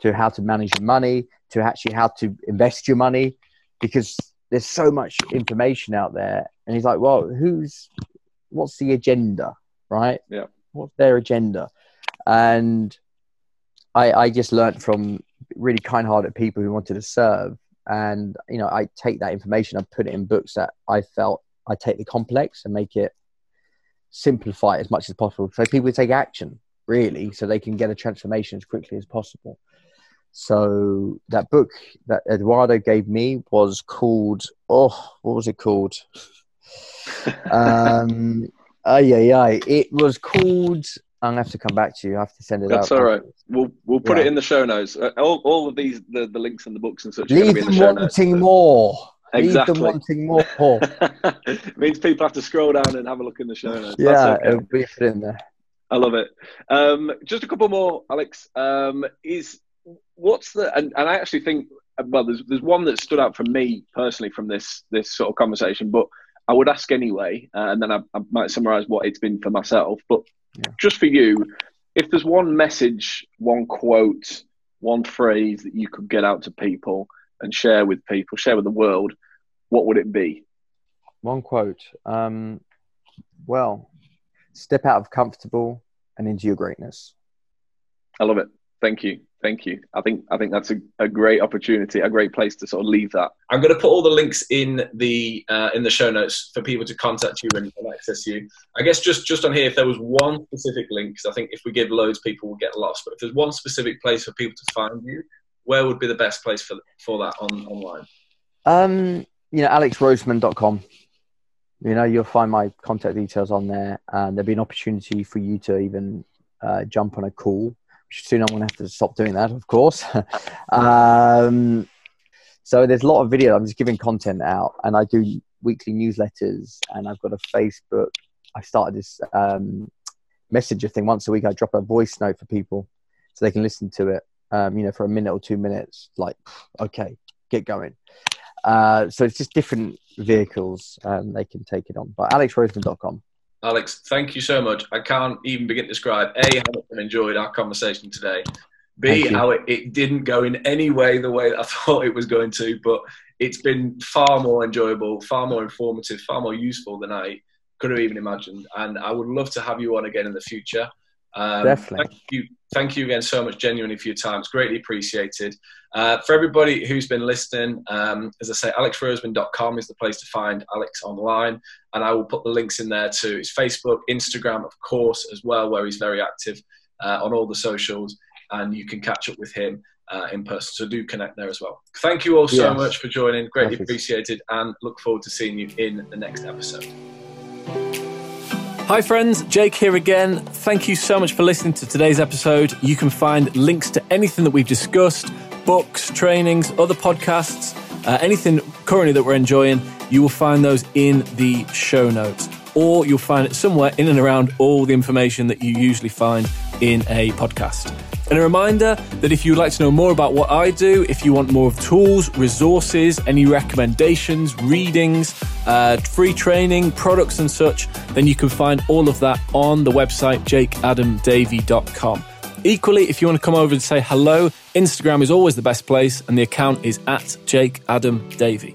to how to manage your money, to actually how to invest your money, because there's so much information out there. And he's like, well, who's, what's the agenda, right? Yeah. What's their agenda? And I, I just learned from really kind-hearted people who wanted to serve. And, you know, I take that information, I put it in books that I felt I take the complex and make it simplify it as much as possible. So people take action really so they can get a transformation as quickly as possible. So that book that eduardo gave me was called oh what was it called? Um oh yeah yeah it was called i'm gonna have to come back to you i have to send it That's out That's all right. We'll we'll put Yeah. it in the show notes. Uh, all, all of these the, the links and the books and such. leave in the them show notes. wanting more Exactly. Leave them wanting more. it means people have to scroll down and have a look in the show notes. Yeah, okay. it'll be in there. I love it. Um, just a couple more, Alex. Um, is what's the and, and I actually think well, there's there's one that stood out for me personally from this this sort of conversation, but I would ask anyway, uh, and then I, I might summarise what it's been for myself. But yeah. just for you, if there's one message, one quote, one phrase that you could get out to people and share with people, share with the world, what would it be? One quote. Um, well, step out of comfortable and into your greatness. I love it. Thank you. Thank you. I think I think that's a, a great opportunity, a great place to sort of leave that. I'm going to put all the links in the uh, in the show notes for people to contact you and, and, access you. I guess just just on here, if there was one specific link, because I think if we give loads, people will get lost. But if there's one specific place for people to find you, where would be the best place for for that on online? Um, you know, alexroseman.com. You know, you'll find my contact details on there, and there'll be an opportunity for you to even uh, jump on a call soon I'm going to have to stop doing that, of course. um, so there's a lot of video. I'm just giving content out, and I do weekly newsletters, and I've got a Facebook. I started this um, messenger thing once a week. I drop a voice note for people so they can listen to it. Um, you know, for a minute or two minutes. Like, okay, get going. Uh, so it's just different vehicles um, they can take it on. But alexroseman.com. Alex, thank you so much. I can't even begin to describe A, how much I enjoyed our conversation today, B, how it, it didn't go in any way the way that I thought it was going to, but it's been far more enjoyable, far more informative, far more useful than I could have even imagined. And I would love to have you on again in the future. Um, Definitely. Thank you, thank you again so much, genuinely, for your time. It's greatly appreciated. Uh, for everybody who's been listening, um, as I say, alexroseman.com is the place to find Alex online. And I will put the links in there to his Facebook, Instagram, of course, as well, where he's very active uh, on all the socials. And you can catch up with him uh, in person. So do connect there as well. Thank you all so yes. much for joining. Greatly appreciated. And look forward to seeing you in the next episode. Hi, friends, Jake here again. Thank you so much for listening to today's episode. You can find links to anything that we've discussed books, trainings, other podcasts, uh, anything currently that we're enjoying. You will find those in the show notes, or you'll find it somewhere in and around all the information that you usually find in a podcast. And a reminder that if you'd like to know more about what I do, if you want more of tools, resources, any recommendations, readings, uh, free training, products, and such, then you can find all of that on the website jakeadamdavy.com. Equally, if you want to come over and say hello, Instagram is always the best place, and the account is at Jake Adam Davey.